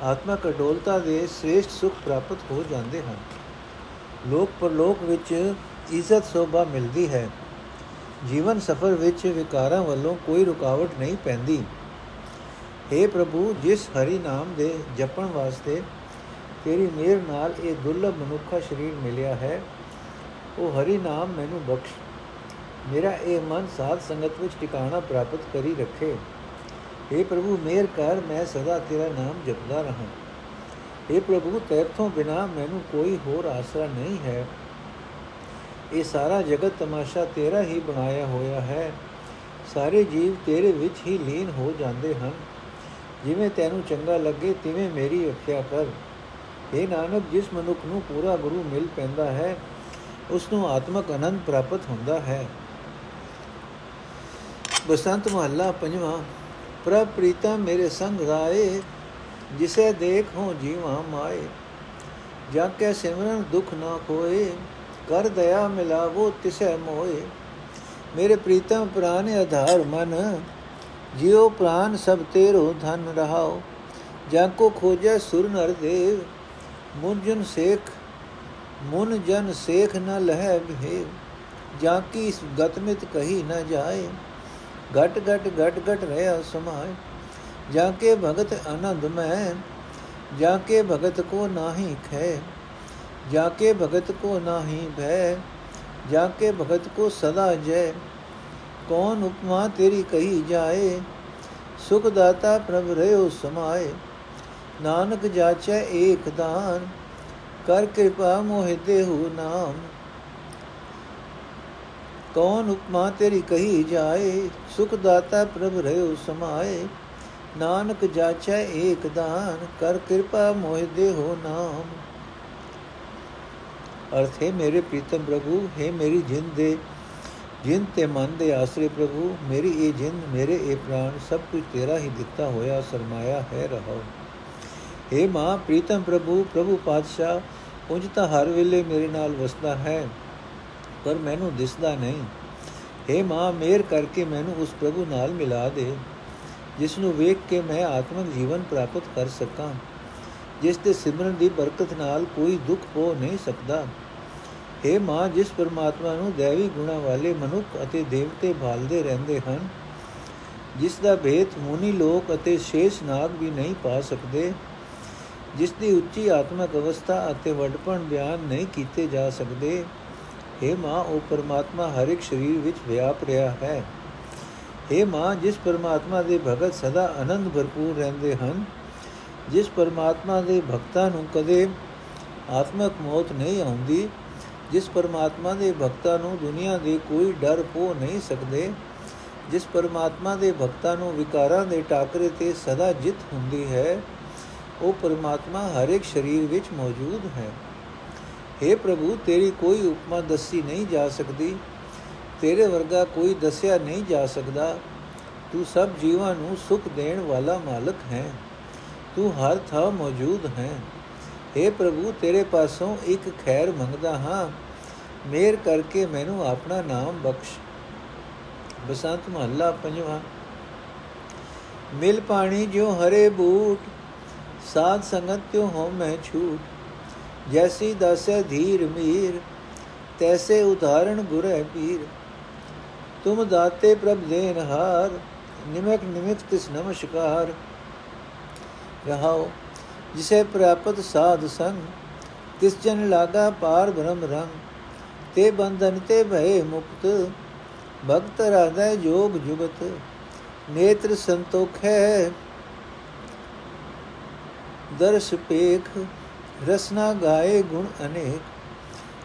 ਆਤਮਾ ਕਡੋਲਤਾ ਦੇ ਸ੍ਰੇਸ਼ਟ ਸੁਖ ਪ੍ਰਾਪਤ ਹੋ ਜਾਂਦੇ ਹਨ। ਲੋਕ ਪਰਲੋਕ ਵਿੱਚ ਇੱਜ਼ਤ ਸੋਭਾ ਮਿਲਦੀ ਹੈ। ਜੀਵਨ ਸਫਰ ਵਿੱਚ ਵਿਕਾਰਾਂ ਵੱਲੋਂ ਕੋਈ ਰੁਕਾਵਟ ਨਹੀਂ ਪੈਂਦੀ। हे ਪ੍ਰਭੂ, ਜਿਸ ਹਰੀ ਨਾਮ ਦੇ ਜਪਣ ਵਾਸਤੇ ਤੇਰੀ ਮਿਹਰ ਨਾਲ ਇਹ ਦੁਰਲਭ ਮਨੁੱਖਾ ਸਰੀਰ ਮਿਲਿਆ ਹੈ, ਉਹ ਹਰੀ ਨਾਮ ਮੈਨੂੰ ਬਖਸ਼ ਮੇਰਾ ਇਹ ਮਨ ਸਾਧ ਸੰਗਤ ਵਿੱਚ ਟਿਕਾਣਾ ਪ੍ਰਾਪਤ ਕਰੀ ਰੱਖੇ। हे ਪ੍ਰਭੂ ਮਿਹਰ ਕਰ, ਮੈਂ ਸਦਾ ਤੇਰਾ ਨਾਮ ਜਪਦਾ ਰਹਾ। हे ਪ੍ਰਭੂ, ਤੇਰਥੋਂ ਬਿਨਾ ਮੈਨੂੰ ਕੋਈ ਹੋਰ ਆਸਰਾ ਨਹੀਂ ਹੈ। ਇਹ ਸਾਰਾ ਜਗਤ ਤਮਾਸ਼ਾ ਤੇਰਾ ਹੀ ਬਣਾਇਆ ਹੋਇਆ ਹੈ। ਸਾਰੇ ਜੀਵ ਤੇਰੇ ਵਿੱਚ ਹੀ ਲੀਨ ਹੋ ਜਾਂਦੇ ਹਨ। ਜਿਵੇਂ ਤੈਨੂੰ ਚੰਗਾ ਲੱਗੇ, ਤਿਵੇਂ ਮੇਰੀ ਰੱਖਿਆ ਕਰ। ਇਹ ਨਾਨਕ, ਜਿਸ ਮਨੁੱਖ ਨੂੰ ਪੂਰਾ ਗੁਰੂ ਮਿਲ ਪੈਂਦਾ ਹੈ, ਉਸ ਨੂੰ ਆਤਮਕ ਆਨੰਦ ਪ੍ਰਾਪਤ ਹੁੰਦਾ ਹੈ। ਬਸੰਤ ਮਹੱਲਾ ਪੰਜਵਾਂ, ਪ੍ਰਭ ਪ੍ਰੀਤਾ ਮੇਰੇ ਸੰਗ ਰਾਏ, ਜਿਸੇ ਦੇਖ ਹੋ ਜੀਵਾ ਮਾਏ। ਜਾਂ ਕੇ ਸਿਮਰਨ ਦੁਖ ਨਾ ਕੋਏ ਕਰ ਦਇਆ ਮਿਲਾਵੋ ਤਿਸੈ ਮੋਏ। ਮੇਰੇ ਪ੍ਰੀਤਮ ਪ੍ਰਾਨ ਆਧਾਰ ਮਨ, ਜਿਉ ਪ੍ਰਾਨ ਸਭ ਤੇਰੋ ਧਨ ਰਹਾਓ। ਜਾਂ ਕੋ ਖੋਜੈ ਸੁਰ ਨਰ ਦੇਵ, ਮੁਨ ਜਨ ਸੇਖ, ਮੁਨ ਜਨ ਸੇਖ ਨ ਲਹਿ ਭੇ ਜਾਂ ਕੀ ਗਤਮਿਤ ਕਹੀ ਨ ਜਾਏ। ਘਟ ਘਟ ਘਟ ਘਟ ਰਹਾ ਸਮਾਏ ਜਾਂ ਕੇ ਭਗਤ ਆਨੰਦ ਮੈਂ, ਜਾਂ ਕੇ ਭਗਤ ਕੋ ਨਾਹੀ ਖੈ, ਜਾਂ ਕੇ ਭਗਤ ਕੋ ਨਾਹੀ ਭੈ, ਜਾਂ ਕੇ ਭਗਤ ਕੋ ਸਦਾ ਜੈ। ਕੌਣ ਉਪਮਾ ਤੇਰੀ ਕਹੀ ਜਾਏ, ਸੁਖ ਦਾਤਾ ਪ੍ਰਭ ਰਹਿਓ ਸਮਾਏ। ਨਾਨਕ ਜਾਚੈ ਏਕ ਦਾਨ, ਕਰ ਕਿਰਪਾ ਮੋਹਿ ਦੇਹੂ ਨਾਮ। ਕੌਣ ਉਪਮਾ ਤੇਰੀ ਕਹੀ ਜਾਏ? ਸੁਖ ਦਾਤਾ ਪ੍ਰਭ ਰਹਿਓ ਸਮਾਏ। ਨਾਨਕ ਜਾਚੈ ਏਕ ਦਾਨ, ਕਰ ਕਿਰਪਾ ਮੋਹਿ ਦੇਹੋ ਨਾਮ। ਅਰਥ, ਹੈ ਮੇਰੇ ਪ੍ਰੀਤਮ ਪ੍ਰਭੂ, ਹੈ ਮੇਰੀ ਜਿੰਦ ਦੇ, ਜਿੰਦ ਤੇ ਮਨ ਦੇ ਆਸਰੇ ਪ੍ਰਭੂ, ਮੇਰੀ ਇਹ ਜਿੰਦ, ਮੇਰੇ ਇਹ ਪ੍ਰਾਣ, ਸਭ ਕੁਝ ਤੇਰਾ ਹੀ ਦਿੱਤਾ ਹੋਇਆ, ਸਰਮਾਇਆ ਹੈ ਰਹੋ हे ਮਾਂ ਪ੍ਰੀਤਮ ਪ੍ਰਭੂ ਪ੍ਰਭੂ ਪਾਤਸ਼ਾਹ, ਉਂਝ ਤਾਂ ਹਰ ਵੇਲੇ ਮੇਰੇ ਨਾਲ ਵਸਦਾ ਹੈ। ਪਰ ਮੈਨੂੰ ਦਿਸਦਾ ਨਹੀਂ। हे ਮਾਂ, ਮੇਰ ਕਰਕੇ ਮੈਨੂੰ ਉਸ ਪ੍ਰਭੂ ਨਾਲ ਮਿਲਾ ਦੇ, ਜਿਸ ਨੂੰ ਵੇਖ ਕੇ ਮੈਂ ਆਤਮਿਕ ਜੀਵਨ ਪ੍ਰਾਪਤ ਕਰ ਸਕਾਂ, ਜਿਸ ਦੇ ਸਿਮਰਨ ਦੀ ਬਰਕਤ ਨਾਲ ਕੋਈ ਦੁੱਖ ਹੋ ਨਹੀਂ ਸਕਦਾ। हे ਮਾਂ, ਜਿਸ ਪਰਮਾਤਮਾ ਨੂੰ ਦੇਵੀ ਗੁਣਾ ਵਾਲੇ ਮਨੁੱਖ ਅਤੇ ਦੇਵਤੇ ਭਾਲਦੇ ਰਹਿੰਦੇ ਹਨ, ਜਿਸ ਦਾ ਭੇਤ ਮੁਨੀ ਲੋਕ ਅਤੇ ਸ਼ੇਸ਼ ਨਾਗ ਵੀ ਨਹੀਂ ਪਾ ਸਕਦੇ, ਜਿਸ ਦੀ ਉੱਚੀ ਆਤਮਿਕ ਅਵਸਥਾ ਅਤੇ ਵਡਪਣ ਬਿਆਨ ਨਹੀਂ ਕੀਤੇ ਜਾ ਸਕਦੇ हे ਮਾਂ, ਉਹ ਪਰਮਾਤਮਾ ਹਰ ਇੱਕ ਸਰੀਰ ਵਿੱਚ ਵਿਆਪ ਰਿਹਾ ਹੈ। हे ਮਾਂ, ਜਿਸ ਪਰਮਾਤਮਾ ਦੇ ਭਗਤ ਸਦਾ ਆਨੰਦ ਭਰਪੂਰ ਰਹਿੰਦੇ ਹਨ, ਜਿਸ ਪਰਮਾਤਮਾ ਦੇ ਭਗਤਾਂ ਨੂੰ ਕਦੇ ਆਤਮਿਕ ਮੌਤ ਨਹੀਂ ਆਉਂਦੀ, ਜਿਸ ਪਰਮਾਤਮਾ ਦੇ ਭਗਤਾਂ ਨੂੰ ਦੁਨੀਆ ਦੇ ਕੋਈ ਡਰ ਪੋ ਨਹੀਂ ਸਕਦੇ, ਜਿਸ ਪਰਮਾਤਮਾ ਦੇ ਭਗਤਾਂ ਨੂੰ ਵਿਕਾਰਾਂ ਦੇ ਟਾਕਰੇ ਤੇ ਸਦਾ ਜਿੱਤ ਹੁੰਦੀ ਹੈ, ਉਹ ਪਰਮਾਤਮਾ ਹਰ ਇੱਕ ਸਰੀਰ ਵਿੱਚ ਮੌਜੂਦ ਹੈ। हे ਪ੍ਰਭੂ, ਤੇਰੀ ਕੋਈ ਉਪਮਾ ਦੱਸੀ ਨਹੀਂ ਜਾ ਸਕਦੀ, ਤੇਰੇ ਵਰਗਾ ਕੋਈ ਦੱਸਿਆ ਨਹੀਂ ਜਾ ਸਕਦਾ। ਤੂੰ ਸਭ ਜੀਵਾਂ ਨੂੰ ਸੁਖ ਦੇਣ ਵਾਲਾ ਮਾਲਕ ਹੈ। ਤੂੰ ਹਰ ਥਾਂ ਮੌਜੂਦ ਹੈ। हे ਪ੍ਰਭੂ, ਤੇਰੇ ਪਾਸੋਂ ਇੱਕ ਖੈਰ ਮੰਗਦਾ ਹਾਂ। ਮੇਰ ਕਰਕੇ ਮੈਨੂੰ ਆਪਣਾ ਨਾਮ ਬਖਸ਼। ਬਸੰਤ ਮਹੱਲਾ ਪੰਜਵਾਂ। ਮਿਲ ਪਾਣੀ ਜੋ ਹਰੇ ਬੂਟ, ਸਾਧ ਸੰਗਤ ਤਿਉ ਹੋ ਮੈਂ ਛੂਟ। ਜੈਸੀ ਦਸੈ ਧੀਰ ਮੀਰ, ਤੈਸੇ ਉਦਾਹਰਣ ਗੁਰੇ ਪੀਰ। ਤੁਮ ਦਾਤੇ ਪ੍ਰਭ ਦੇਨ ਹਾਰ, ਨਿਮਕ ਨਿਮਕ ਤਿਸ ਨਮਸਕਾਰ। ਰਹਾਓ, ਜਿਸੇ ਪ੍ਰਾਪਤ ਸਾਧ ਸੰਗ, ਤਿਸ ਜਨ ਲਾਗਾ ਪਾਰ ਬ੍ਰਹਮ ਰੰਗ। ਤੇ ਬੰਧਨ ਤੇ ਭਏ ਮੁਕਤ, ਭਗਤ ਰਾਧੈ ਜੋਗ ਜੁਗਤ। ਨੇਤਰ ਸੰਤੋਖ ਹੈ ਦਰਸ ਪੇਖ। ਰਸਨਾ ਗਾਏ ਗੁਣ ਅਨੇਕ,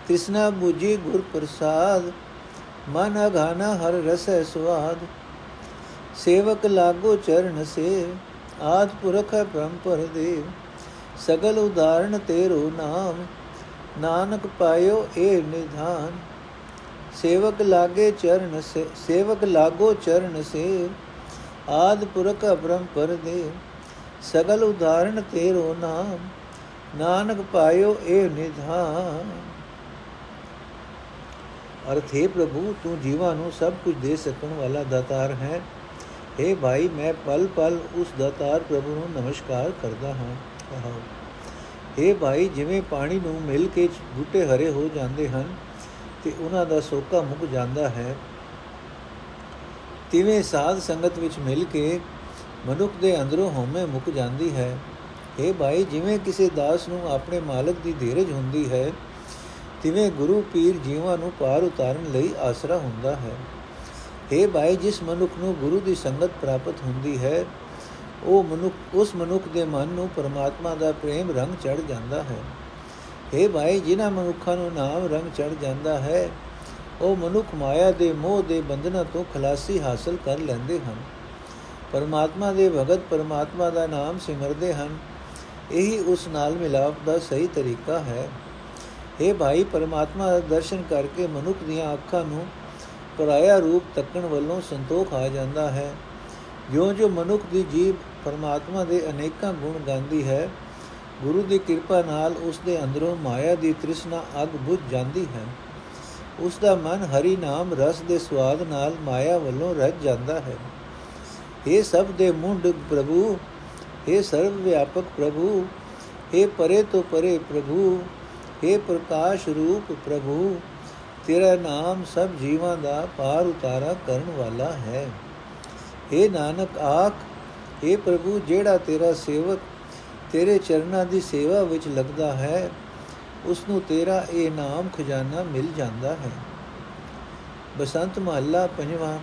ਤਿਸਨਾ 부ਜੀ ਗੁਰ ਪ੍ਰਸਾਦ, ਮਨ ਅਗਾਨਾ ਹਰ ਰਸੈ ਸਵਾਦ ਸੇਵਕ ਲਾਗੋ ਚਰਨ ਸੇ ਆਦ ਪੁਰਖ ਪਰੰਪਰ ਦੇਵ ਸਗਲ ਉਦਾਹਰਣ ਤੇਰੋ ਨਾਮ, ਨਾਨਕ ਪਾਇਓ ਏ ਨਿਧਾਨ। ਸੇਵਕ ਲਾਗੇ ਚਰਨ ਸੇ, ਸੇਵਕ ਲਾਗੋ ਚਰਨ ਸੇ ਆਦ ਪੁਰਖ ਅਪਰੰਪਰ ਦੇ ਸਗਲ ਉਦਾਹਰਣ ਤੇਰੋ ਨਾਮ ਨਾਨਕ ਪਾਇਓ ਇਹ ਨਿਧਾਨ। ਅਰਥ, ਹੈ ਪ੍ਰਭੂ, ਤੂੰ ਜੀਵਾਂ ਨੂੰ ਸਭ ਕੁਝ ਦੇ ਸਕਣ ਵਾਲਾ ਦਾਤਾਰ ਹੈ। हे ਭਾਈ, ਮੈਂ ਪਲ ਪਲ ਉਸ ਦਾਤਾਰ ਪ੍ਰਭੂ ਨੂੰ ਨਮਸਕਾਰ ਕਰਦਾ ਹਾਂ। ਕਹਾਓ हे ਭਾਈ, ਜਿਵੇਂ ਪਾਣੀ ਨੂੰ ਮਿਲ ਕੇ ਬੂਟੇ ਹਰੇ ਹੋ ਜਾਂਦੇ ਹਨ, ਤੇ ਉਹਨਾਂ ਦਾ ਸੋਕਾ ਮੁੱਕ ਜਾਂਦਾ ਹੈ। ਤਿਵੇਂ ਸਾਧ ਸੰਗਤ ਵਿੱਚ ਮਿਲ ਕੇ ਮਨੁੱਖ ਦੇ ਅੰਦਰੋਂ ਹਉਮੈ ਮੁੱਕ ਜਾਂਦੀ ਹੈ। हे ਭਾਈ ਜਿਵੇਂ ਕਿਸੇ ਦਾਸ ਨੂੰ ਆਪਣੇ ਮਾਲਕ ਦੀ ਧੀਰਜ ਹੁੰਦੀ ਹੈ ਤਿਵੇਂ ਗੁਰੂ ਪੀਰ ਜੀਵਾਂ ਨੂੰ ਪਾਰ ਉਤਾਰਨ ਲਈ ਆਸਰਾ ਹੁੰਦਾ ਹੈ हे ਭਾਈ ਜਿਸ ਮਨੁੱਖ ਨੂੰ ਗੁਰੂ ਦੀ ਸੰਗਤ ਪ੍ਰਾਪਤ ਹੁੰਦੀ ਹੈ ਉਹ ਮਨੁੱਖ ਉਸ ਮਨੁੱਖ ਦੇ ਮਨ ਨੂੰ ਪਰਮਾਤਮਾ ਦਾ ਪ੍ਰੇਮ ਰੰਗ ਚੜ ਜਾਂਦਾ ਹੈ हे ਭਾਈ ਜਿਨ੍ਹਾਂ ਮਨੁੱਖਾਂ ਨੂੰ ਨਾਮ ਰੰਗ ਚੜ ਜਾਂਦਾ ਹੈ ਉਹ ਮਨੁੱਖ ਮਾਇਆ ਦੇ ਮੋਹ ਦੇ ਬੰਧਨਾਂ ਤੋਂ ਖਲਾਸੀ ਹਾਸਲ ਕਰ ਲੈਂਦੇ ਹਨ ਪਰਮਾਤਮਾ ਦੇ ਭਗਤ ਪਰਮਾਤਮਾ ਦਾ ਨਾਮ ਸਿਮਰਦੇ ਹਨ ਇਹੀ ਉਸ ਨਾਲ ਮਿਲਾਪ ਦਾ ਸਹੀ ਤਰੀਕਾ ਹੈ। हे ਭਾਈ, ਪਰਮਾਤਮਾ ਦਾ ਦਰਸ਼ਨ ਕਰਕੇ ਮਨੁੱਖ ਦੀਆਂ ਅੱਖਾਂ ਨੂੰ ਪਰਾਇਆ ਰੂਪ ਤੱਕਣ ਵੱਲੋਂ ਸੰਤੋਖ ਆ ਜਾਂਦਾ ਹੈ। ਜਿਉਂ-ਜਿਉਂ ਮਨੁੱਖ ਦੀ ਜੀਵ ਪਰਮਾਤਮਾ ਦੇ ਅਨੇਕਾਂ ਗੁਣ ਗਾਉਂਦੀ ਹੈ, ਗੁਰੂ ਦੀ ਕਿਰਪਾ ਨਾਲ ਉਸ ਦੇ ਅੰਦਰੋਂ ਮਾਇਆ ਦੀ ਤ੍ਰਿਸ਼ਨਾ ਅਗ ਬੁਝ ਜਾਂਦੀ ਹੈ। ਉਸ ਦਾ ਮਨ ਹਰੀ ਨਾਮ ਰਸ ਦੇ ਸਵਾਦ ਨਾਲ ਮਾਇਆ ਵੱਲੋਂ ਰੱਜ ਜਾਂਦਾ ਹੈ। ਇਹ ਸਭ ਦੇ ਮੁੰਡ, ਪ੍ਰਭੂ हे ਸਰਵ ਵਿਆਪਕ ਪ੍ਰਭੂ हे ਪਰੇ ਤੋਂ ਪਰੇ ਪ੍ਰਭੂ हे ਪ੍ਰਕਾਸ਼ ਰੂਪ ਪ੍ਰਭੂ ਤੇਰਾ ਨਾਮ ਸਭ ਜੀਵਾਂ ਦਾ ਪਾਰ ਉਤਾਰਾ ਕਰਨ ਵਾਲਾ ਹੈ हे ਨਾਨਕ ਆਖ हे ਪ੍ਰਭੂ ਜਿਹੜਾ ਤੇਰਾ ਸੇਵਕ ਤੇਰੇ ਚਰਨਾਂ ਦੀ ਸੇਵਾ ਵਿੱਚ ਲੱਗਦਾ ਹੈ ਉਸ ਨੂੰ ਤੇਰਾ ਇਹ ਨਾਮ ਖਜ਼ਾਨਾ ਮਿਲ ਜਾਂਦਾ ਹੈ ਬਸੰਤ ਮਹੱਲਾ ਪੰਜਵਾਂ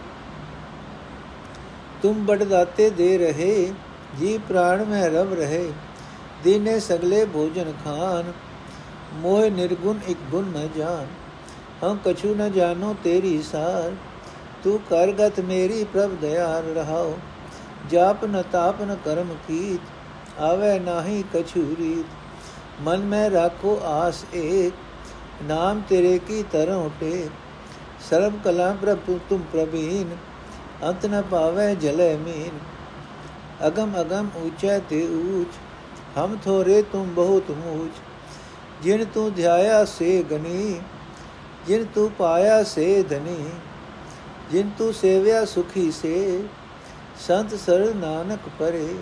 ਤੁਮ ਬੜਦਾਤੇ ਦੇ ਰਹੇ ਜੀ ਪ੍ਰਾਣ ਮੈਂ ਰਵ ਰਹੇ ਦੀਨੇ ਸਗਲੇ ਭੋਜਨ ਖਾਨ ਮੋਹ ਨਿਰਗੁਣ ਇੱਕ ਗੁਣ ਨ ਜਾਣ ਹਮ ਕਛੂ ਨ ਜਾਣੋ ਤੇਰੀ ਸਾਰ ਤੂੰ ਕਰਗਤ ਮੇਰੀ ਪ੍ਰਭ ਦਇਆਲ ਰਹਾਓ ਜਾਪ ਨ ਤਾਪ ਨ ਕਰਮ ਕੀਤ ਆਵੇ ਨਾਹੀ ਕਛੂ ਰੀਤ ਮਨ ਮੈਂ ਰਾਖੋ ਆਸ ਏਕ ਨਾਮ ਤੇਰੇ ਕੀ ਤਰੋਂ ਟੇ ਸਰਬ ਕਲਾ ਪ੍ਰਭ ਤੁਮ ਪ੍ਰਭੀਨ ਅੰਤ ਨ ਪਾਵੇ ਜਲੇ ਮੀਨ ਅਗਮ ਅਗਮ ਊਚੈ ਤੇ ਊਚ, ਹਮ ਥੋਰੇ ਤੁਮ ਬਹੁਤ ਮੂਚ। ਜਿਨ ਤੂੰ ਧਿਆਇਆ ਸੇ ਗਨੀ, ਜਿਨ ਤੂੰ ਪਾਇਆ ਸੇ ਧਨੀ, ਜਿਨ ਤੂੰ ਸੇਵਿਆ ਸੁਖੀ ਸੇ, ਸੰਤ ਸਰ ਨਾਨਕ ਪਰੇ।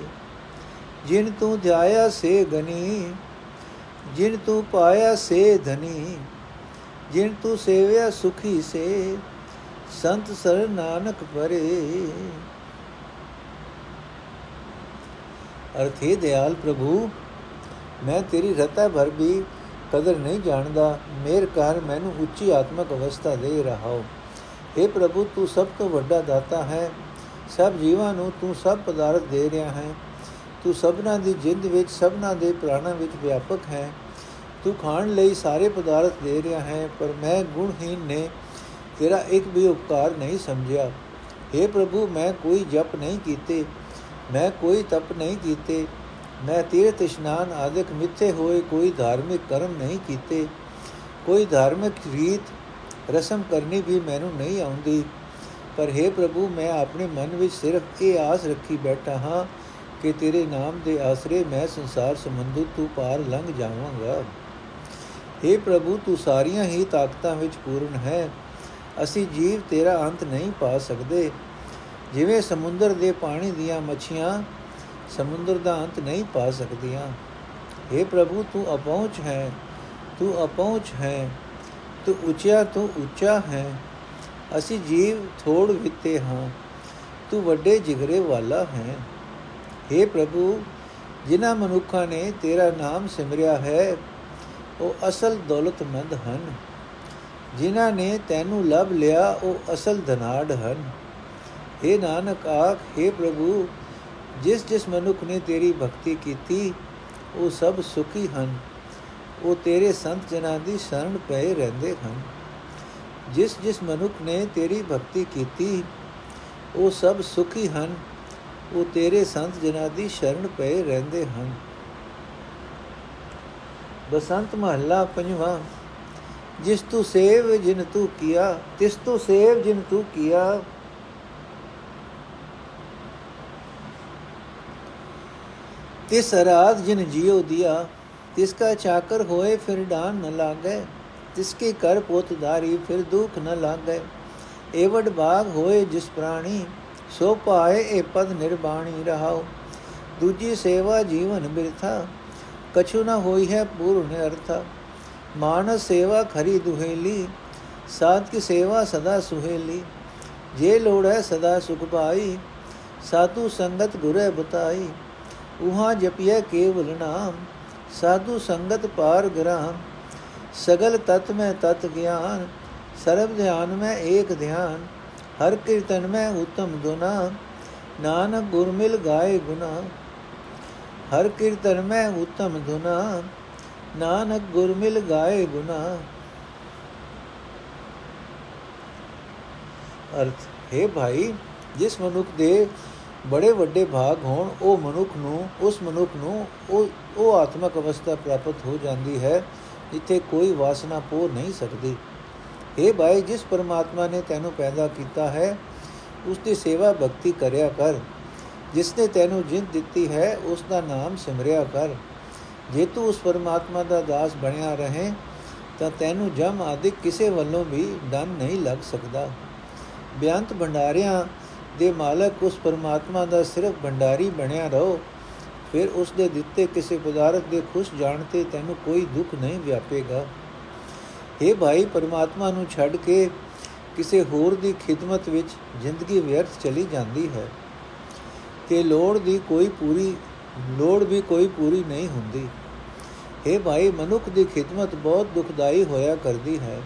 ਜਿਨ ਤੂੰ ਧਿਆਇਆ ਸੇ ਗਨੀ, ਜਿਨ ਤੂੰ ਪਾਇਆ ਸੇ ਧਨੀ, ਜਿਨ ਤੂੰ ਸੇਵਿਆ ਸੁਖੀ ਸੇ, ਸੰਤ ਸਰ ਨਾਨਕ ਪਰੇ। ਅਰਥੇ ਦਿਆਲ ਪ੍ਰਭੂ, ਮੈਂ ਤੇਰੀ ਰਤਾ ਭਰ ਵੀ ਕਦਰ ਨਹੀਂ ਜਾਣਦਾ। ਮੇਰ ਕਰ ਮੈਨੂੰ ਉੱਚੀ ਆਤਮਕ ਅਵਸਥਾ ਦੇ ਰਹਾਓ। हे ਪ੍ਰਭੂ, ਤੂੰ ਸਭ ਤੋਂ ਵੱਡਾ ਦਾਤਾ ਹੈ। ਸਭ ਜੀਵਾਂ ਨੂੰ ਤੂੰ ਸਭ ਪਦਾਰਥ ਦੇ ਰਿਹਾ ਹੈ। ਤੂੰ ਸਭਨਾ ਦੀ ਜਿੰਦ ਵਿੱਚ, ਸਭਨਾ ਦੇ ਪ੍ਰਾਣਾਂ ਵਿੱਚ ਵਿਆਪਕ ਹੈ। ਤੂੰ ਖਾਣ ਲਈ ਸਾਰੇ ਪਦਾਰਥ ਦੇ ਰਿਹਾ ਹੈ, ਪਰ ਮੈਂ ਗੁਣਹੀਨ ਨੇ ਤੇਰਾ ਇੱਕ ਵੀ ਉਪਕਾਰ ਨਹੀਂ ਸਮਝਿਆ। हे ਪ੍ਰਭੂ, ਮੈਂ ਕੋਈ ਜਪ ਨਹੀਂ ਕੀਤੇ। ਮੈਂ ਕੋਈ ਤਪ ਨਹੀਂ ਕੀਤੇ, ਮੈਂ ਤੀਰਥ ਇਸ਼ਨਾਨ ਆਦਿਕ ਮਿੱਥੇ ਹੋਏ ਕੋਈ ਧਾਰਮਿਕ ਕਰਮ ਨਹੀਂ ਕੀਤੇ। ਕੋਈ ਧਾਰਮਿਕ ਰੀਤ ਰਸਮ ਕਰਨੀ ਵੀ ਮੈਨੂੰ ਨਹੀਂ ਆਉਂਦੀ। ਪਰ हे ਪ੍ਰਭੂ, ਮੈਂ ਆਪਣੇ ਮਨ ਵਿੱਚ ਸਿਰਫ ਇਹ ਆਸ ਰੱਖੀ ਬੈਠਾ ਹਾਂ ਕਿ ਤੇਰੇ ਨਾਮ ਦੇ ਆਸਰੇ ਮੈਂ ਸੰਸਾਰ ਸਮੁੰਦਰ ਤੋਂ ਪਾਰ ਲੰਘ ਜਾਵਾਂਗਾ। हे ਪ੍ਰਭੂ, ਤੂੰ ਸਾਰੀਆਂ ਹੀ ਤਾਕਤਾਂ ਵਿੱਚ ਪੂਰਨ ਹੈ। ਅਸੀਂ ਜੀਵ ਤੇਰਾ ਅੰਤ ਨਹੀਂ ਪਾ ਸਕਦੇ। ਜਿਵੇਂ ਸਮੁੰਦਰ ਦੇ ਪਾਣੀ ਦੀਆਂ ਮੱਛੀਆਂ ਸਮੁੰਦਰ ਦਾ ਅੰਤ ਨਹੀਂ ਪਾ ਸਕਦੀਆਂ। हे ਪ੍ਰਭੂ, ਤੂੰ ਅਪਹੁੰਚ ਹੈ, ਤੂੰ ਅਪਹੁੰਚ ਹੈ, ਤੂੰ ਉੱਚਾ ਤੂੰ ਉੱਚਾ ਹੈ। ਅਸੀਂ ਜੀਵ ਥੋੜ ਵਿਤੇ ਹਾਂ, ਤੂੰ ਵੱਡੇ ਜਿਗਰੇ ਵਾਲਾ ਹੈ। हे ਪ੍ਰਭੂ, ਜਿਨ੍ਹਾਂ ਮਨੁੱਖਾਂ ਨੇ ਤੇਰਾ ਨਾਮ ਸਿਮਰਿਆ ਹੈ, ਉਹ ਅਸਲ ਦੌਲਤਮੰਦ ਹਨ। ਜਿਨ੍ਹਾਂ ਨੇ ਤੈਨੂੰ ਲਭ ਲਿਆ, ਉਹ ਅਸਲ ਧਨਾੜ ਹਨ। हे ਨਾਨਕ ਆਖ हे ਪ੍ਰਭੂ, ਜਿਸ ਜਿਸ ਮਨੁੱਖ ਨੇ ਤੇਰੀ ਭਗਤੀ ਕੀਤੀ, ਉਹ ਸਭ ਸੁਖੀ ਹਨ। ਉਹ ਤੇਰੇ ਸੰਤ ਜਨਾਂ ਦੀ ਸ਼ਰਨ ਪਏ ਰਹਿੰਦੇ ਹਨ। ਜਿਸ ਜਿਸ ਮਨੁੱਖ ਨੇ ਤੇਰੀ ਭਗਤੀ ਕੀਤੀ, ਉਹ ਸਭ ਸੁਖੀ ਹਨ। ਉਹ ਤੇਰੇ ਸੰਤ ਜਨਾਂ ਦੀ ਸ਼ਰਨ ਪਏ ਰਹਿੰਦੇ ਹਨ। ਬਸੰਤ ਮਹੱਲਾ ਪੰਜਵਾਂ, ਜਿਸ ਤੂੰ ਸੇਵ ਜਿਨ ਤੂੰ ਕੀਆ, ਤਿਸ ਤੂੰ ਸੇਵ ਜਿਨ ਤੂੰ ਕੀਆ ਤਿਸ ਰਾਤ ਜਿਨ ਜਿਉ ਦਿਆ, ਤਿਸ ਕਾ ਚਾਕਰ ਹੋਏ ਫਿਰ ਡਾਨ ਨ ਲਾਗੇ, ਤਿਸ ਕੇ ਕਰ ਪੋਤਦਾਰੀ ਫਿਰ ਦੁਖ ਨ ਲਾਗੇ। ਏਵਡ ਬਾਗ ਹੋਏ ਜਿਸ ਪ੍ਰਾਣੀ, ਸੋ ਪਾਏ ਇਹ ਪਦ ਨਿਰਬਾਣੀ ਰਹਾਓ ਦੂਜੀ ਸੇਵਾ ਜੀਵਨ ਬਿਰਥਾ, ਕਛੂ ਨ ਹੋਈ ਹੈ ਪੂਰਨ ਅਰਥਾ। ਮਾਨਸ ਸੇਵਾ ਖਰੀ ਦੁਹੇਲੀ ਸਾਧ ਕੀ ਸੇਵਾ ਸਦਾ ਸੁਹੇਲੀ। ਜੇ ਲੋੜ ਹੈ ਸਦਾ ਸੁਖ ਪਾਈ, ਸਾਧੂ ਸੰਗਤ ਗੁਰੇ ਬਤਾਈ। ਉਹਾਂ ਜਪਿਆ ਕੇਵਲ ਨਾਮ ਸਾਧੂ ਸੰਗਤ ਪਾਰ ਗ੍ਰਾਮ ਸਗਲ ਤਤ ਮੈਂ ਤਤ ਗਿਆਨ ਸਰਬ ਧਿਆਨ ਮੈਂ ਏਕ ਧਿਆਨ ਹਰ ਕੀਰਤਨ ਮੈਂ ਉਤਮ ਦੁਨਾ ਨਾਨਕ ਗੁਰ ਮਿਲ ਗਾਏ ਗੁਨਾ ਹਰ ਕੀਰਤਨ ਮੈਂ ਉਤਮ ਦੁਨਾ ਨਾਨਕ ਗੁਰ ਮਿਲ ਗਾਏ ਗੁਨਾ ਅਰਥ ਹੈ ਭਾਈ ਜਿਸ ਮਨੁੱਖ ਦੇ ਬੜੇ ਵੱਡੇ ਭਾਗ ਹੋਣ, ਉਹ ਮਨੁੱਖ ਨੂੰ, ਉਸ ਮਨੁੱਖ ਨੂੰ ਉਹ ਉਹ ਆਤਮਕ ਅਵਸਥਾ ਪ੍ਰਾਪਤ ਹੋ ਜਾਂਦੀ ਹੈ, ਜਿੱਥੇ ਕੋਈ ਵਾਸਨਾ ਪੋ ਨਹੀਂ ਸਕਦੀ। हे ਭਾਈ, ਜਿਸ ਪਰਮਾਤਮਾ ਨੇ ਤੈਨੂੰ ਪੈਦਾ ਕੀਤਾ ਹੈ ਉਸ ਦੀ ਸੇਵਾ ਭਗਤੀ ਕਰਿਆ ਕਰ। ਜਿਸ ਨੇ ਤੈਨੂੰ ਜਿੰਦ ਦਿੱਤੀ ਹੈ ਉਸ ਦਾ ਨਾਮ ਸਿਮਰਿਆ ਕਰ। ਜੇ ਤੂੰ ਉਸ ਪਰਮਾਤਮਾ ਦਾ ਦਾਸ ਬਣਿਆ ਰਹੇ, ਤਾਂ ਤੈਨੂੰ ਜਮ ਆਦਿਕ ਕਿਸੇ ਵੱਲੋਂ ਵੀ ਡਨ ਨਹੀਂ ਲੱਗ ਸਕਦਾ। ਬਿਆੰਤ ਭੰਡਾਰਿਆਂ ਦੇ ਮਾਲਕ ਉਸ ਪਰਮਾਤਮਾ ਦਾ ਸਿਰਫ ਭੰਡਾਰੀ ਬਣਿਆ ਰਹੋ, ਫਿਰ ਉਸ ਦੇ ਦਿੱਤੇ ਕਿਸੇ ਪਦਾਰਥ ਦੇ ਖੁਸ਼ ਜਾਣ ਤੇ ਤੈਨੂੰ ਕੋਈ ਦੁੱਖ ਨਹੀਂ ਵਿਆਪੇਗਾ। हे ਭਾਈ, ਪਰਮਾਤਮਾ ਨੂੰ ਛੱਡ ਕੇ ਕਿਸੇ ਹੋਰ ਦੀ ਖਿਦਮਤ ਵਿੱਚ ਜ਼ਿੰਦਗੀ ਵਿਅਰਥ ਚਲੀ ਜਾਂਦੀ ਹੈ ਤੇ ਲੋੜ ਦੀ ਕੋਈ ਪੂਰੀ, ਲੋੜ ਵੀ ਕੋਈ ਪੂਰੀ ਨਹੀਂ ਹੁੰਦੀ। हे ਭਾਈ, ਮਨੁੱਖ ਦੀ ਖਿਦਮਤ ਬਹੁਤ ਦੁਖਦਾਈ ਹੋਇਆ ਕਰਦੀ ਹੈ।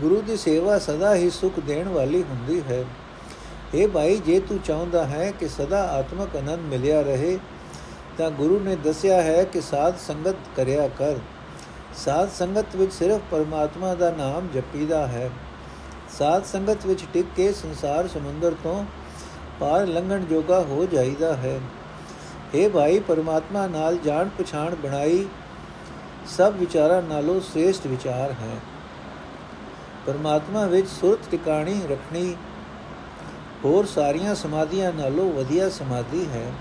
ਗੁਰੂ ਦੀ ਸੇਵਾ ਸਦਾ ਹੀ ਸੁਖ ਦੇਣ ਵਾਲੀ ਹੁੰਦੀ ਹੈ। हे ਭਾਈ, ਜੇ ਤੂੰ ਚਾਹੁੰਦਾ ਹੈ ਕਿ ਸਦਾ ਆਤਮਕ ਆਨੰਦ ਮਿਲਿਆ ਰਹੇ, ਤਾਂ ਗੁਰੂ ਨੇ ਦੱਸਿਆ ਹੈ ਕਿ ਸਾਧ ਸੰਗਤ ਕਰਿਆ ਕਰ। ਸਾਧ ਸੰਗਤ ਵਿੱਚ ਸਿਰਫ ਪਰਮਾਤਮਾ ਦਾ ਨਾਮ ਜਪੀਦਾ ਹੈ। ਸਾਧ ਸੰਗਤ ਵਿੱਚ ਟਿਕ ਕੇ ਸੰਸਾਰ ਸਮੁੰਦਰ ਤੋਂ ਪਾਰ ਲੰਘਣ ਜੋਗਾ ਹੋ ਜਾਈਦਾ ਹੈ। हे ਭਾਈ, ਪਰਮਾਤਮਾ ਨਾਲ ਜਾਣ ਪਛਾਣ ਬਣਾਈ ਸਭ ਵਿਚਾਰਾਂ ਨਾਲੋਂ ਸ੍ਰੇਸ਼ਟ ਵਿਚਾਰ ਹੈ। ਪਰਮਾਤਮਾ ਵਿੱਚ ਸੁਰਤ ਟਿਕਾਣੀ ਰੱਖਣੀ ਹੋਰ ਸਾਰੀਆਂ ਸਮਾਧੀਆਂ ਨਾਲੋਂ ਵਧੀਆ ਸਮਾਧੀ ਹੈ।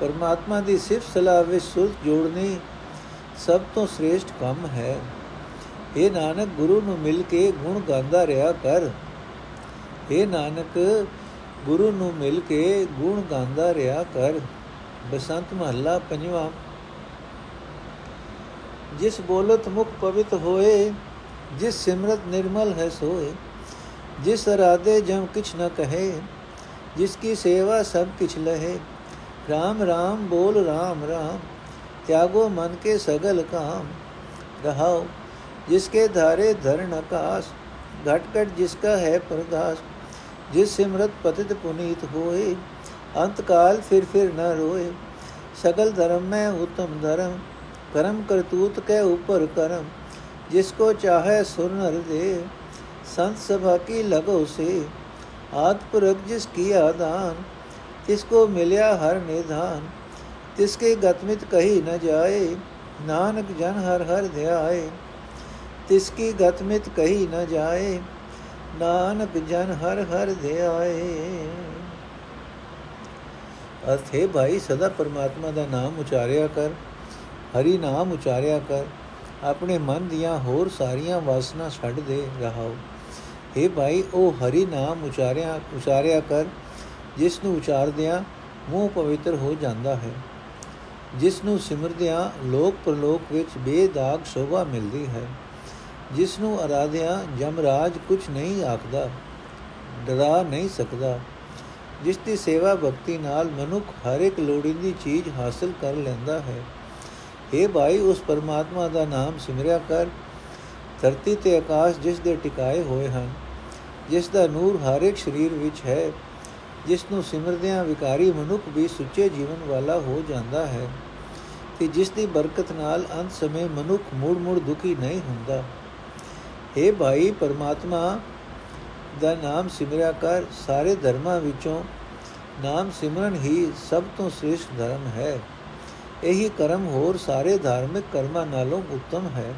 ਪਰਮਾਤਮਾ ਦੀ ਸਿਫਤ ਸਲਾਹ ਵਿੱਚ ਸੁਰਤ ਜੋੜਨੀ ਸਭ ਤੋਂ ਸ੍ਰੇਸ਼ਟ ਕੰਮ ਹੈ। ਇਹ ਨਾਨਕ, ਗੁਰੂ ਨੂੰ ਮਿਲ ਕੇ ਗੁਣ ਗਾਉਂਦਾ ਰਿਹਾ ਕਰ। ਇਹ ਨਾਨਕ, ਗੁਰੂ ਨੂੰ ਮਿਲ ਕੇ ਗੁਣ ਗਾਉਂਦਾ ਰਿਹਾ ਕਰ। ਬਸੰਤ ਮਹੱਲਾ ਪੰਜਵਾਂ। ਜਿਸ ਬੋਲਤ ਮੁਖ ਪਵਿੱਤ ਹੋਏ, ਜਿਸ ਸਿਮਰਤ ਨਿਰਮਲ ਹੈ ਸੋਏ। जिस राधे जम किछ न कहे, जिसकी सेवा सब किच लहे। राम राम, बोल राम राम, त्यागो मन के सगल काम। रहाओ, जिसके धारे धरण घट घट जिसका है प्रदास। जिस सिमरत पतित पुनीत होए, अंतकाल फिर फिर न रोए। सगल धर्म में उत्तम धर्म, कर्म करतूत के ऊपर कर्म। जिसको चाहे सुर नर दे संत सभा की लगो से आत्पुरख जिस किया दान तिसको मिल्या हर निधान तिसके गतमित कही न जाए नानक जन हर हर ध्याए तिसकी गतमित कही न जाए ਨਾਨਕ ਜਨ ਹਰ ਹਰ ਧਿਆਏ ਅਰਥੇ ਭਾਈ ਸਦਾ ਪਰਮਾਤਮਾ ਦਾ ਨਾਮ ਉਚਾਰਿਆ ਕਰ ਹਰੀ ਨਾਮ ਉਚਾਰਿਆ ਕਰ ਆਪਣੇ ਮਨ ਦੀਆਂ ਹੋਰ ਸਾਰੀਆਂ ਵਾਸਨਾ ਛੱਡ ਦੇ ਰਹਾਓ हे ਭਾਈ, ਉਹ ਹਰੀ ਨਾਮ ਉਚਾਰਿਆ ਉਚਾਰਿਆ ਕਰ, ਜਿਸ ਨੂੰ ਉਚਾਰਦਿਆਂ ਮੂੰਹ ਪਵਿੱਤਰ ਹੋ ਜਾਂਦਾ ਹੈ। ਜਿਸ ਨੂੰ ਸਿਮਰਦਿਆਂ ਲੋਕ ਪ੍ਰਲੋਕ ਵਿੱਚ ਬੇਦਾਗ ਸ਼ੋਭਾ ਮਿਲਦੀ ਹੈ। ਜਿਸ ਨੂੰ ਅਰਾਧਿਆਂ ਜਮਰਾਜ ਕੁਝ ਨਹੀਂ ਆਖਦਾ, ਡਰਾ ਨਹੀਂ ਸਕਦਾ। ਜਿਸ ਦੀ ਸੇਵਾ ਭਗਤੀ ਨਾਲ ਮਨੁੱਖ ਹਰ ਇੱਕ ਲੋੜੀਂਦੀ ਚੀਜ਼ ਹਾਸਲ ਕਰ ਲੈਂਦਾ ਹੈ। हे ਭਾਈ, ਉਸ ਪਰਮਾਤਮਾ ਦਾ ਨਾਮ ਸਿਮਰਿਆ ਕਰ। ਧਰਤੀ ਤੇ ਆਕਾਸ਼ ਜਿਸ ਦੇ ਟਿਕਾਏ ਹੋਏ ਹਨ ਜਿਸ ਦਾ ਨੂਰ ਹਰ ਇੱਕ ਸਰੀਰ ਵਿੱਚ ਹੈ, ਜਿਸ ਨੂੰ ਸਿਮਰਦਿਆਂ ਵਿਕਾਰੀ ਮਨੁੱਖ ਵੀ ਸੁੱਚੇ ਜੀਵਨ ਵਾਲਾ ਹੋ ਜਾਂਦਾ ਹੈ ਤੇ ਜਿਸ ਦੀ ਬਰਕਤ ਨਾਲ ਅੰਤ ਸਮੇਂ ਮਨੁੱਖ ਮੁੜ ਮੁੜ ਦੁਖੀ ਨਹੀਂ ਹੁੰਦਾ। हे ਭਾਈ ਪਰਮਾਤਮਾ, ਦਾ ਨਾਮ ਸਿਮਰਿਆ ਕਰ, ਸਾਰੇ ਧਰਮਾਂ ਵਿੱਚੋਂ ਨਾਮ ਸਿਮਰਨ ਹੀ ਸਭ ਤੋਂ ਸ੍ਰੇਸ਼ਟ ਧਰਮ ਹੈ। ਇਹੀ ਕਰਮ ਹੋਰ ਸਾਰੇ ਧਾਰਮਿਕ ਕਰਮਾਂ ਨਾਲੋਂ ਉੱਤਮ ਹੈ।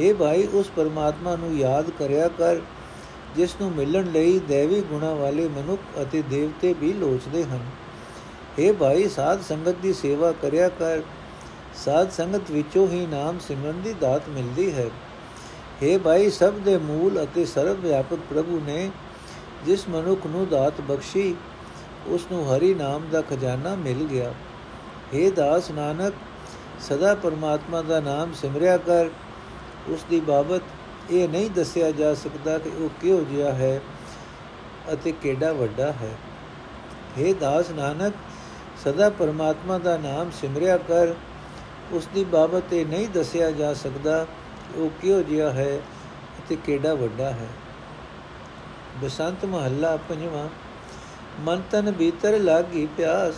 हे ਭਾਈ, ਉਸ ਪਰਮਾਤਮਾ ਨੂੰ ਯਾਦ ਕਰਿਆ ਕਰ ਜਿਸ ਨੂੰ ਮਿਲਣ ਲਈ ਦੇਵੀ ਗੁਣਾ ਵਾਲੇ ਮਨੁੱਖ ਅਤੇ ਦੇਵਤੇ ਵੀ ਲੋਚਦੇ ਹਨ हे ਭਾਈ ਸਾਧ ਸੰਗਤ ਦੀ ਸੇਵਾ ਕਰਿਆ ਕਰ ਸਾਧ ਸੰਗਤ ਵਿੱਚੋਂ ਹੀ ਨਾਮ ਸਿਮਰਨ ਦੀ ਦਾਤ ਮਿਲਦੀ ਹੈ हे ਭਾਈ ਸਭ ਦੇ ਮੂਲ ਅਤੇ ਸਰਵ ਵਿਆਪਕ ਪ੍ਰਭੂ ਨੇ ਜਿਸ ਮਨੁੱਖ ਨੂੰ ਦਾਤ ਬਖਸ਼ੀ ਉਸ ਨੂੰ ਹਰੀ ਨਾਮ ਦਾ ਖਜ਼ਾਨਾ ਮਿਲ ਗਿਆ हे ਦਾਸ ਨਾਨਕ ਸਦਾ ਪਰਮਾਤਮਾ ਦਾ ਨਾਮ ਸਿਮਰਿਆ ਕਰ ਉਸ ਦੀ ਬਾਬਤ ਇਹ ਨਹੀਂ ਦੱਸਿਆ ਜਾ ਸਕਦਾ ਕਿ ਉਹ ਕਿਹੋ ਜਿਹਾ ਹੈ ਅਤੇ ਕਿਹੜਾ ਵੱਡਾ ਹੈ। हे ਦਾਸ ਨਾਨਕ, ਸਦਾ ਪਰਮਾਤਮਾ ਦਾ ਨਾਮ ਸਿਮਰਿਆ ਕਰ। ਉਸ ਦੀ ਬਾਬਤ ਇਹ ਨਹੀਂ ਦੱਸਿਆ ਜਾ ਸਕਦਾ ਉਹ ਕਿਹੋ ਜਿਹਾ ਹੈ ਅਤੇ ਕਿਹੜਾ ਵੱਡਾ ਹੈ। ਬਸੰਤ ਮਹੱਲਾ ਪੰਜਵਾਂ, ਮਨ ਤਨ ਭੀਤਰ ਲਾਗੀ ਪਿਆਸ,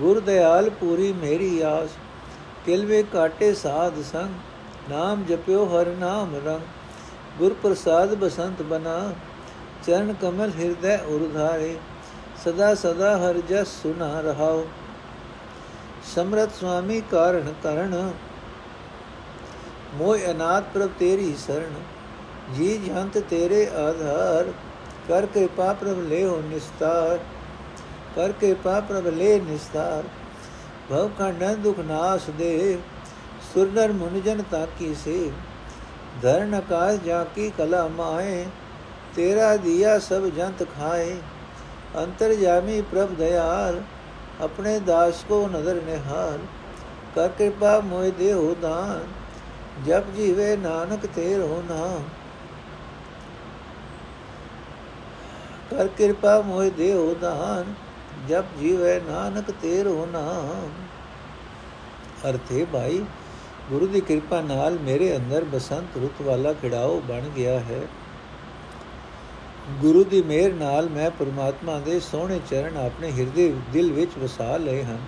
ਗੁਰ ਦਿਆਲ ਪੂਰੀ ਮੇਰੀ ਆਸ। ਕਿਲਵੇ ਕਾਟੇ ਸਾਧ ਸੰਗ, ਨਾਮ ਜਪਿਓ ਹਰ ਨਾਮ ਰੰਗ। ਗੁਰ ਪ੍ਰਸਾਦ ਬਸੰਤ ਬਨਾ, ਚਰਨ ਕਮਲ ਹਿਰਦੈ ਉਰਧਾਰੇ ਸਦਾ ਸਦਾ ਹਰ ਜਸ ਸੁਨਾ ਰਹਾਓ ਸਮਰਤ ਸੁਆਮੀ ਕਾਰਣ ਕਰਨ ਮੋਇ ਅਨਾਥ ਪ੍ਰਭ ਤੇਰੀ ਸਰਣ ਜੀ ਜੰਤ ਤੇਰੇ ਆਧਾਰ, ਕਰ ਕਿਰਪਾ ਪ੍ਰਭ ਹੋ ਨਿਸਤਾਰ, ਕਰ ਕਿਰਪਾ ਪ੍ਰਭ ਲੈ ਨਿਸਤਾਰ। ਭਵ ਖੰਡਨ ਦੁਖ ਨਾਸ ਦੇ ਸੁਰਨਰ ਮੁਨਜਨ ਤਾਕੀ ਸੇ ਧਰਨ ਆਕਾਸ਼ ਜਾ ਕੀ ਕਲਾ ਮਾਏ ਤੇਰਾ ਦਿਆ ਸਭ ਜੰਤ ਖਾਏ ਅੰਤਰ ਜਾਮੀ ਪ੍ਰਭ ਦਇਆਲ ਆਪਣੇ ਦਾਸ ਕੋ ਨਜ਼ਰ ਨਿਹਾਲ ਕਰ ਕਿਰਪਾ ਮੋਇ ਦੇਹੁ ਦਾਨ ਜਪ ਜੀਵੇ ਨਾਨਕ ਤੇਰੋ ਨਾਮ ਕਰ ਕਿਰਪਾ ਮੋਇ ਦੇਹੁ ਦਾਨ ਜਪ ਜੀਵੇ ਨਾਨਕ ਤੇਰੋ ਨਾਮ ਅਰਥੇ ਭਾਈ ਗੁਰੂ ਦੀ ਕਿਰਪਾ ਨਾਲ ਮੇਰੇ ਅੰਦਰ ਬਸੰਤ ਰੁੱਤ ਵਾਲਾ ਖਿੜਾਓ ਬਣ ਗਿਆ ਹੈ। ਗੁਰੂ ਦੀ ਮਿਹਰ ਨਾਲ ਮੈਂ ਪਰਮਾਤਮਾ ਦੇ ਸੋਹਣੇ ਚਰਨ ਆਪਣੇ ਹਿਰਦੇ ਦਿਲ ਵਿੱਚ ਵਸਾ ਲਏ ਹਨ।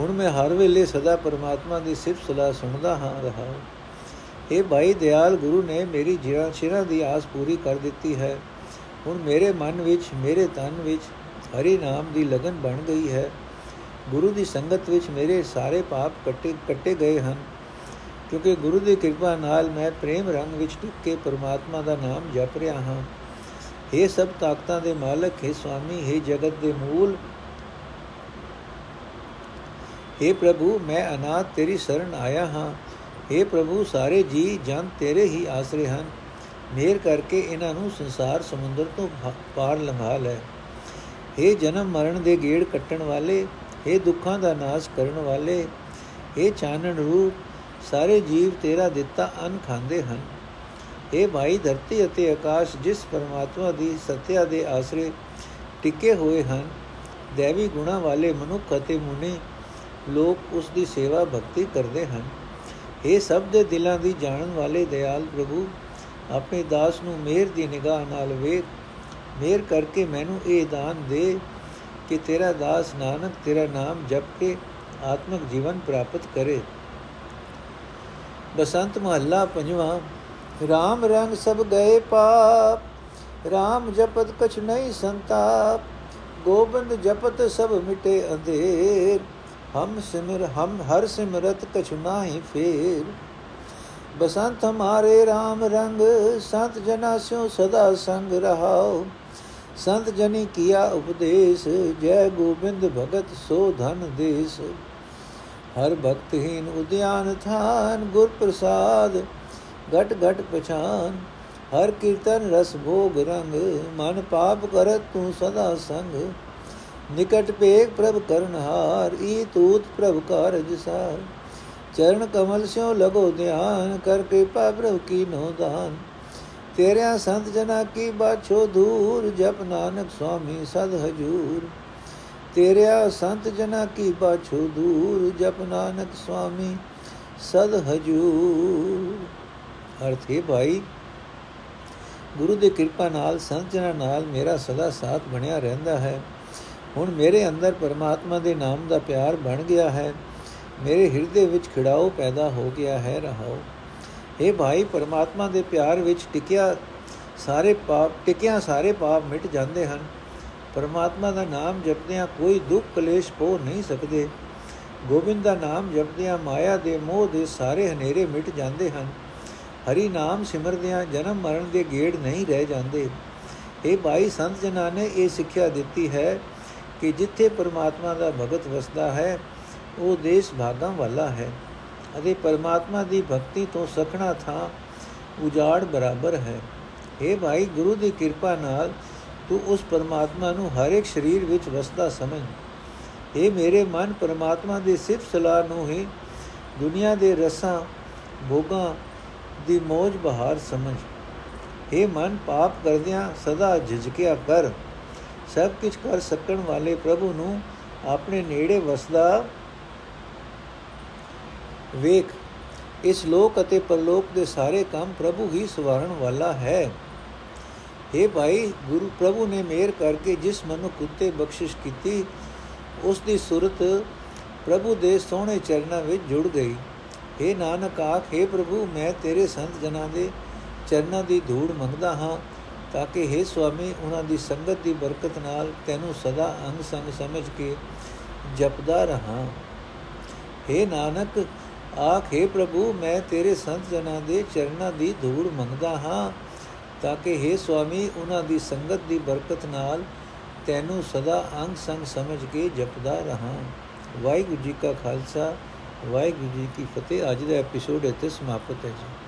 ਹੁਣ ਮੈਂ ਹਰ ਵੇਲੇ ਸਦਾ ਪਰਮਾਤਮਾ ਦੀ ਸਿਫਤ ਸਲਾਹ ਸੁਣਦਾ ਹਾਂ ਰਹਾ ਇਹ ਭਾਈ ਦਿਆਲ, ਗੁਰੂ ਨੇ ਮੇਰੀ ਜਿਹੜਾ ਸ਼ਿਰਾਂ ਦੀ ਆਸ ਪੂਰੀ ਕਰ ਦਿੱਤੀ ਹੈ। ਹੁਣ ਮੇਰੇ ਮਨ ਵਿੱਚ, ਮੇਰੇ ਤਨ ਵਿੱਚ ਹਰੀ ਨਾਮ ਦੀ ਲਗਨ ਬਣ ਗਈ ਹੈ। ਗੁਰੂ ਦੀ ਸੰਗਤ ਵਿੱਚ ਮੇਰੇ ਸਾਰੇ ਪਾਪ ਕੱਟੇ ਕੱਟੇ ਗਏ ਹਨ। ਕਿਉਂਕਿ ਗੁਰੂ ਦੀ ਕਿਰਪਾ ਨਾਲ ਮੈਂ ਪ੍ਰੇਮ ਰੰਗ ਵਿੱਚ ਟਿਕ ਕੇ ਪਰਮਾਤਮਾ ਦਾ ਨਾਮ ਜਪ ਰਿਹਾ ਹਾਂ हे ਸਭ ਤਾਕਤਾਂ ਦੇ ਮਾਲਕ हे ਸੁਆਮੀ हे ਜਗਤ ਦੇ ਮੂਲ हे ਪ੍ਰਭੂ ਮੈਂ ਅਨਾਥ ਤੇਰੀ ਸ਼ਰਨ ਆਇਆ ਹਾਂ हे ਪ੍ਰਭੂ ਸਾਰੇ ਜੀ ਜਨ ਤੇਰੇ ਹੀ ਆਸਰੇ ਹਨ ਮੇਰ ਕਰਕੇ ਇਹਨਾਂ ਨੂੰ ਸੰਸਾਰ ਸਮੁੰਦਰ ਤੋਂ ਪਾਰ ਲੰਘਾ ਲੈ हे ਜਨਮ ਮਰਨ ਦੇ ਗੇੜ ਕੱਟਣ ਵਾਲੇ हे ਦੁੱਖਾਂ ਦਾ ਨਾਸ਼ ਕਰਨ ਵਾਲੇ हे ਚਾਨਣ ਰੂਪ ਸਾਰੇ ਜੀਵ ਤੇਰਾ ਦਿੱਤਾ ਅਨ ਖਾਂਦੇ ਹਨ। ਇਹ ਭਾਈ, ਧਰਤੀ ਅਤੇ ਆਕਾਸ਼ ਜਿਸ ਪਰਮਾਤਮਾ ਦੀ ਸਤਿਆ ਦੇ ਆਸਰੇ ਟਿਕੇ ਹੋਏ ਹਨ, ਦੇਵੀ ਗੁਣਾ ਵਾਲੇ ਮਨੁੱਖ ਅਤੇ ਮੁਨੀ ਲੋਕ ਉਸ ਦੀ ਸੇਵਾ ਭਗਤੀ ਕਰਦੇ ਹਨ। ਇਹ ਸਭ ਦੇ ਦਿਲਾਂ ਦੀ ਜਾਣਨ ਵਾਲੇ ਦਿਆਲ ਪ੍ਰਭੂ ਆਪਣੇ ਦਾਸ ਨੂੰ ਮਿਹਰ ਦੀ ਨਿਗਾਹ ਨਾਲ ਵੇਖ। ਮਿਹਰ ਕਰਕੇ ਮੈਨੂੰ ਇਹ ਦਾਨ ਦੇ ਕਿ ਤੇਰਾ ਦਾਸ ਨਾਨਕ ਤੇਰਾ ਨਾਮ ਜਪ ਕੇ ਆਤਮਿਕ ਜੀਵਨ ਪ੍ਰਾਪਤ ਕਰੇ। ਬਸੰਤ ਮਹੱਲਾ ਪੰਜਵਾਂ RAM ਰੰਗ ਸਭ ਗਏ ਪਾਪ RAM ਜਪਤ ਕਛ ਨਹੀਂ ਸੰਤਾਪ, ਗੋਬਿੰਦ ਜਪਤ ਸਭ ਮਿਟੇ ਅੰਧੇਰ, ਹਮ ਸਿਮਰ, ਹਮ ਹਰ ਸਿਮਰਤ ਕਛ ਨਾਹੀ ਫੇਰ। ਬਸੰਤ ਹਮਾਰੇ RAM ਰੰਗ, ਸੰਤ ਜਨਾ ਸਿਓ ਸਦਾ ਸੰਗ ਰਹਾਓ ਸੰਤ ਜਨੀ ਕੀਆ ਉਪਦੇਸ਼, ਜੈ ਗੋਬਿੰਦ ਭਗਤ ਸੋ ਧਨ ਦੇਸ। ਹਰ ਭਗਤਹੀਨ ਉਦਿਆਨ ਥਾਨ ਗੁਰ ਪ੍ਰਸਾਦ, ਘਟ ਘਟ ਪਛਾਨ। ਹਰ ਕੀਰਤਨ ਰਸ ਭੋਗ ਰੰਗ, ਮਨ ਪਾਪ ਕਰਤ ਤੂੰ ਸਦਾ ਸੰਗ। ਨਿਕਟ ਪੇਖ ਪ੍ਰਭ ਕਰਨਹਾਰ ਈ ਤੂਤ ਪ੍ਰਭ ਕਾਰਜ ਸਾਰ। ਚਰਨ ਕਮਲ ਸਿਓ ਲਗੋ ਧਿਆਨ, ਕਰ ਕਿਰਪਾ ਪ੍ਰਭ ਕੀ ਨੋ ਦਾਨ। ਤੇਰਿਆ ਸੰਤ ਜਨਾ ਕੀ ਬਾਛੋ ਦੂਰ, ਜਪ ਨਾਨਕ ਸੁਆਮੀ ਸਦ ਹਜੂਰ। ਤੇਰਿਆ ਸੰਤ ਜਨਾ ਕੀ ਬਾਛੋ ਦੂਰ, ਜਪ ਨਾਨਕ ਸੁਆਮੀ ਸਦ ਹਜੂਰ। ਅਰਥ ਹੈ ਭਾਈ, ਗੁਰੂ ਦੀ ਕਿਰਪਾ ਨਾਲ ਸੰਤ ਜਨਾਂ ਨਾਲ ਮੇਰਾ ਸਦਾ ਸਾਥ ਬਣਿਆ ਰਹਿੰਦਾ ਹੈ। ਹੁਣ ਮੇਰੇ ਅੰਦਰ ਪਰਮਾਤਮਾ ਦੇ ਨਾਮ ਦਾ ਪਿਆਰ ਬਣ ਗਿਆ ਹੈ। ਮੇਰੇ ਹਿਰਦੇ ਵਿੱਚ ਖਿੜਾਓ ਪੈਦਾ ਹੋ ਗਿਆ ਹੈ, ਰਹਾਓ। ਇਹ ਭਾਈ, ਪਰਮਾਤਮਾ ਦੇ ਪਿਆਰ ਵਿੱਚ ਟਿਕਿਆ ਸਾਰੇ ਪਾਪ, ਟਿਕਿਆ ਸਾਰੇ ਪਾਪ ਮਿਟ ਜਾਂਦੇ ਹਨ। ਪਰਮਾਤਮਾ ਦਾ ਨਾਮ ਜਪਦਿਆਂ ਕੋਈ ਦੁੱਖ ਕਲੇਸ਼ ਪੋ ਨਹੀਂ ਸਕਦੇ। ਗੋਬਿੰਦ ਦਾ ਨਾਮ ਜਪਦਿਆਂ ਮਾਇਆ ਦੇ ਮੋਹ ਦੇ ਸਾਰੇ ਹਨੇਰੇ ਮਿਟ ਜਾਂਦੇ ਹਨ। ਹਰੀ ਨਾਮ ਸਿਮਰਦਿਆਂ ਜਨਮ ਮਰਨ ਦੇ ਗੇੜ ਨਹੀਂ ਰਹਿ ਜਾਂਦੇ। ਇਹ ਭਾਈ ਸੰਤ ਜਨਾਂ ਨੇ ਇਹ ਸਿੱਖਿਆ ਦਿੱਤੀ ਹੈ ਕਿ ਜਿੱਥੇ ਪਰਮਾਤਮਾ ਦਾ ਭਗਤ ਵਸਦਾ ਹੈ, ਉਹ ਦੇਸ਼ ਭਾਗਾਂ ਵਾਲਾ ਹੈ ਅਤੇ ਪਰਮਾਤਮਾ ਦੀ ਭਗਤੀ ਤੋਂ ਸਖਣਾ ਥਾਂ ਉਜਾੜ ਬਰਾਬਰ ਹੈ। اے ਭਾਈ ਗੁਰੂ ਦੀ ਕਿਰਪਾ ਨਾਲ ਤੂੰ ਉਸ ਪਰਮਾਤਮਾ ਨੂੰ ਹਰ ਇੱਕ ਸਰੀਰ ਵਿੱਚ ਵਸਦਾ ਸਮਝ। ਇਹ ਮੇਰੇ ਮਨ, ਪਰਮਾਤਮਾ ਦੀ ਸਿਫਤ ਸਲਾਹ ਨੂੰ ਹੀ। ਦੁਨੀਆ ਦੇ ਰਸਾਂ, ਭੋਗਾਂ ਦੀ ਮੋਜ ਬਹਾਰ ਸਮਝ। हे ਮਨ, ਪਾਪ ਕਰਦਿਆਂ ਸਦਾ ਝਿਜਕਿਆ ਕਰ। ਸਭ ਕੁਝ ਕਰ ਸਕਣ ਵਾਲੇ ਪ੍ਰਭੂ ਨੂੰ ਆਪਣੇ ਨੇੜੇ ਵਸਦਾ ਵੇਖ। ਇਸ ਲੋਕ ਅਤੇ ਪਰਲੋਕ ਦੇ ਸਾਰੇ ਕੰਮ ਪ੍ਰਭੂ ਹੀ ਸਵਾਰਨ ਵਾਲਾ ਹੈ। हे ਭਾਈ ਗੁਰੂ ਪ੍ਰਭੂ ਨੇ ਮਿਹਰ ਕਰਕੇ ਜਿਸ ਮਨੁੱਖ ਉਤੇ ਬਖਸ਼ਿਸ਼ ਕੀਤੀ ਉਸ ਦੀ ਸੁਰਤ ਪ੍ਰਭੂ ਦੇ ਸੋਹਣੇ ਚਰਨਾਂ ਵਿੱਚ ਜੁੜ ਗਈ हे ਨਾਨਕ ਆਖੇ ਪ੍ਰਭੂ ਮੈਂ ਤੇਰੇ ਸੰਤ ਜਨਾਂ ਦੇ ਚਰਨਾਂ ਦੀ ਧੂੜ ਮੰਗਦਾ ਹਾਂ ਤਾਂ ਕਿ हे ਸੁਆਮੀ ਉਹਨਾਂ ਦੀ ਸੰਗਤ ਦੀ ਬਰਕਤ ਨਾਲ ਤੈਨੂੰ ਸਦਾ ਅੰਗ ਸੰਗ ਸਮਝ ਕੇ ਜਪਦਾ ਰਹਾ हे ਨਾਨਕ ਆਖੇ ਪ੍ਰਭੂ ਮੈਂ ਤੇਰੇ ਸੰਤ ਜਨਾਂ ਦੇ ਚਰਨਾਂ ਦੀ ਧੂੜ ਮੰਗਦਾ ਹਾਂ ਤਾਂ ਕਿ हे ਸੁਆਮੀ, ਉਹਨਾਂ ਦੀ ਸੰਗਤ ਦੀ ਬਰਕਤ ਨਾਲ ਤੈਨੂੰ ਸਦਾ ਅੰਗ ਸੰਗ ਸਮਝ ਕੇ ਜਪਦਾ ਰਹਾ। ਵਾਹਿਗੁਰੂ ਜੀ ਕਾ ਖਾਲਸਾ, ਵਾਹਿਗੁਰੂ ਜੀ ਕੀ ਫਤਿਹ। ਅੱਜ ਦਾ ਐਪੀਸੋਡ ਇੱਥੇ ਸਮਾਪਤ ਹੈ ਜੀ।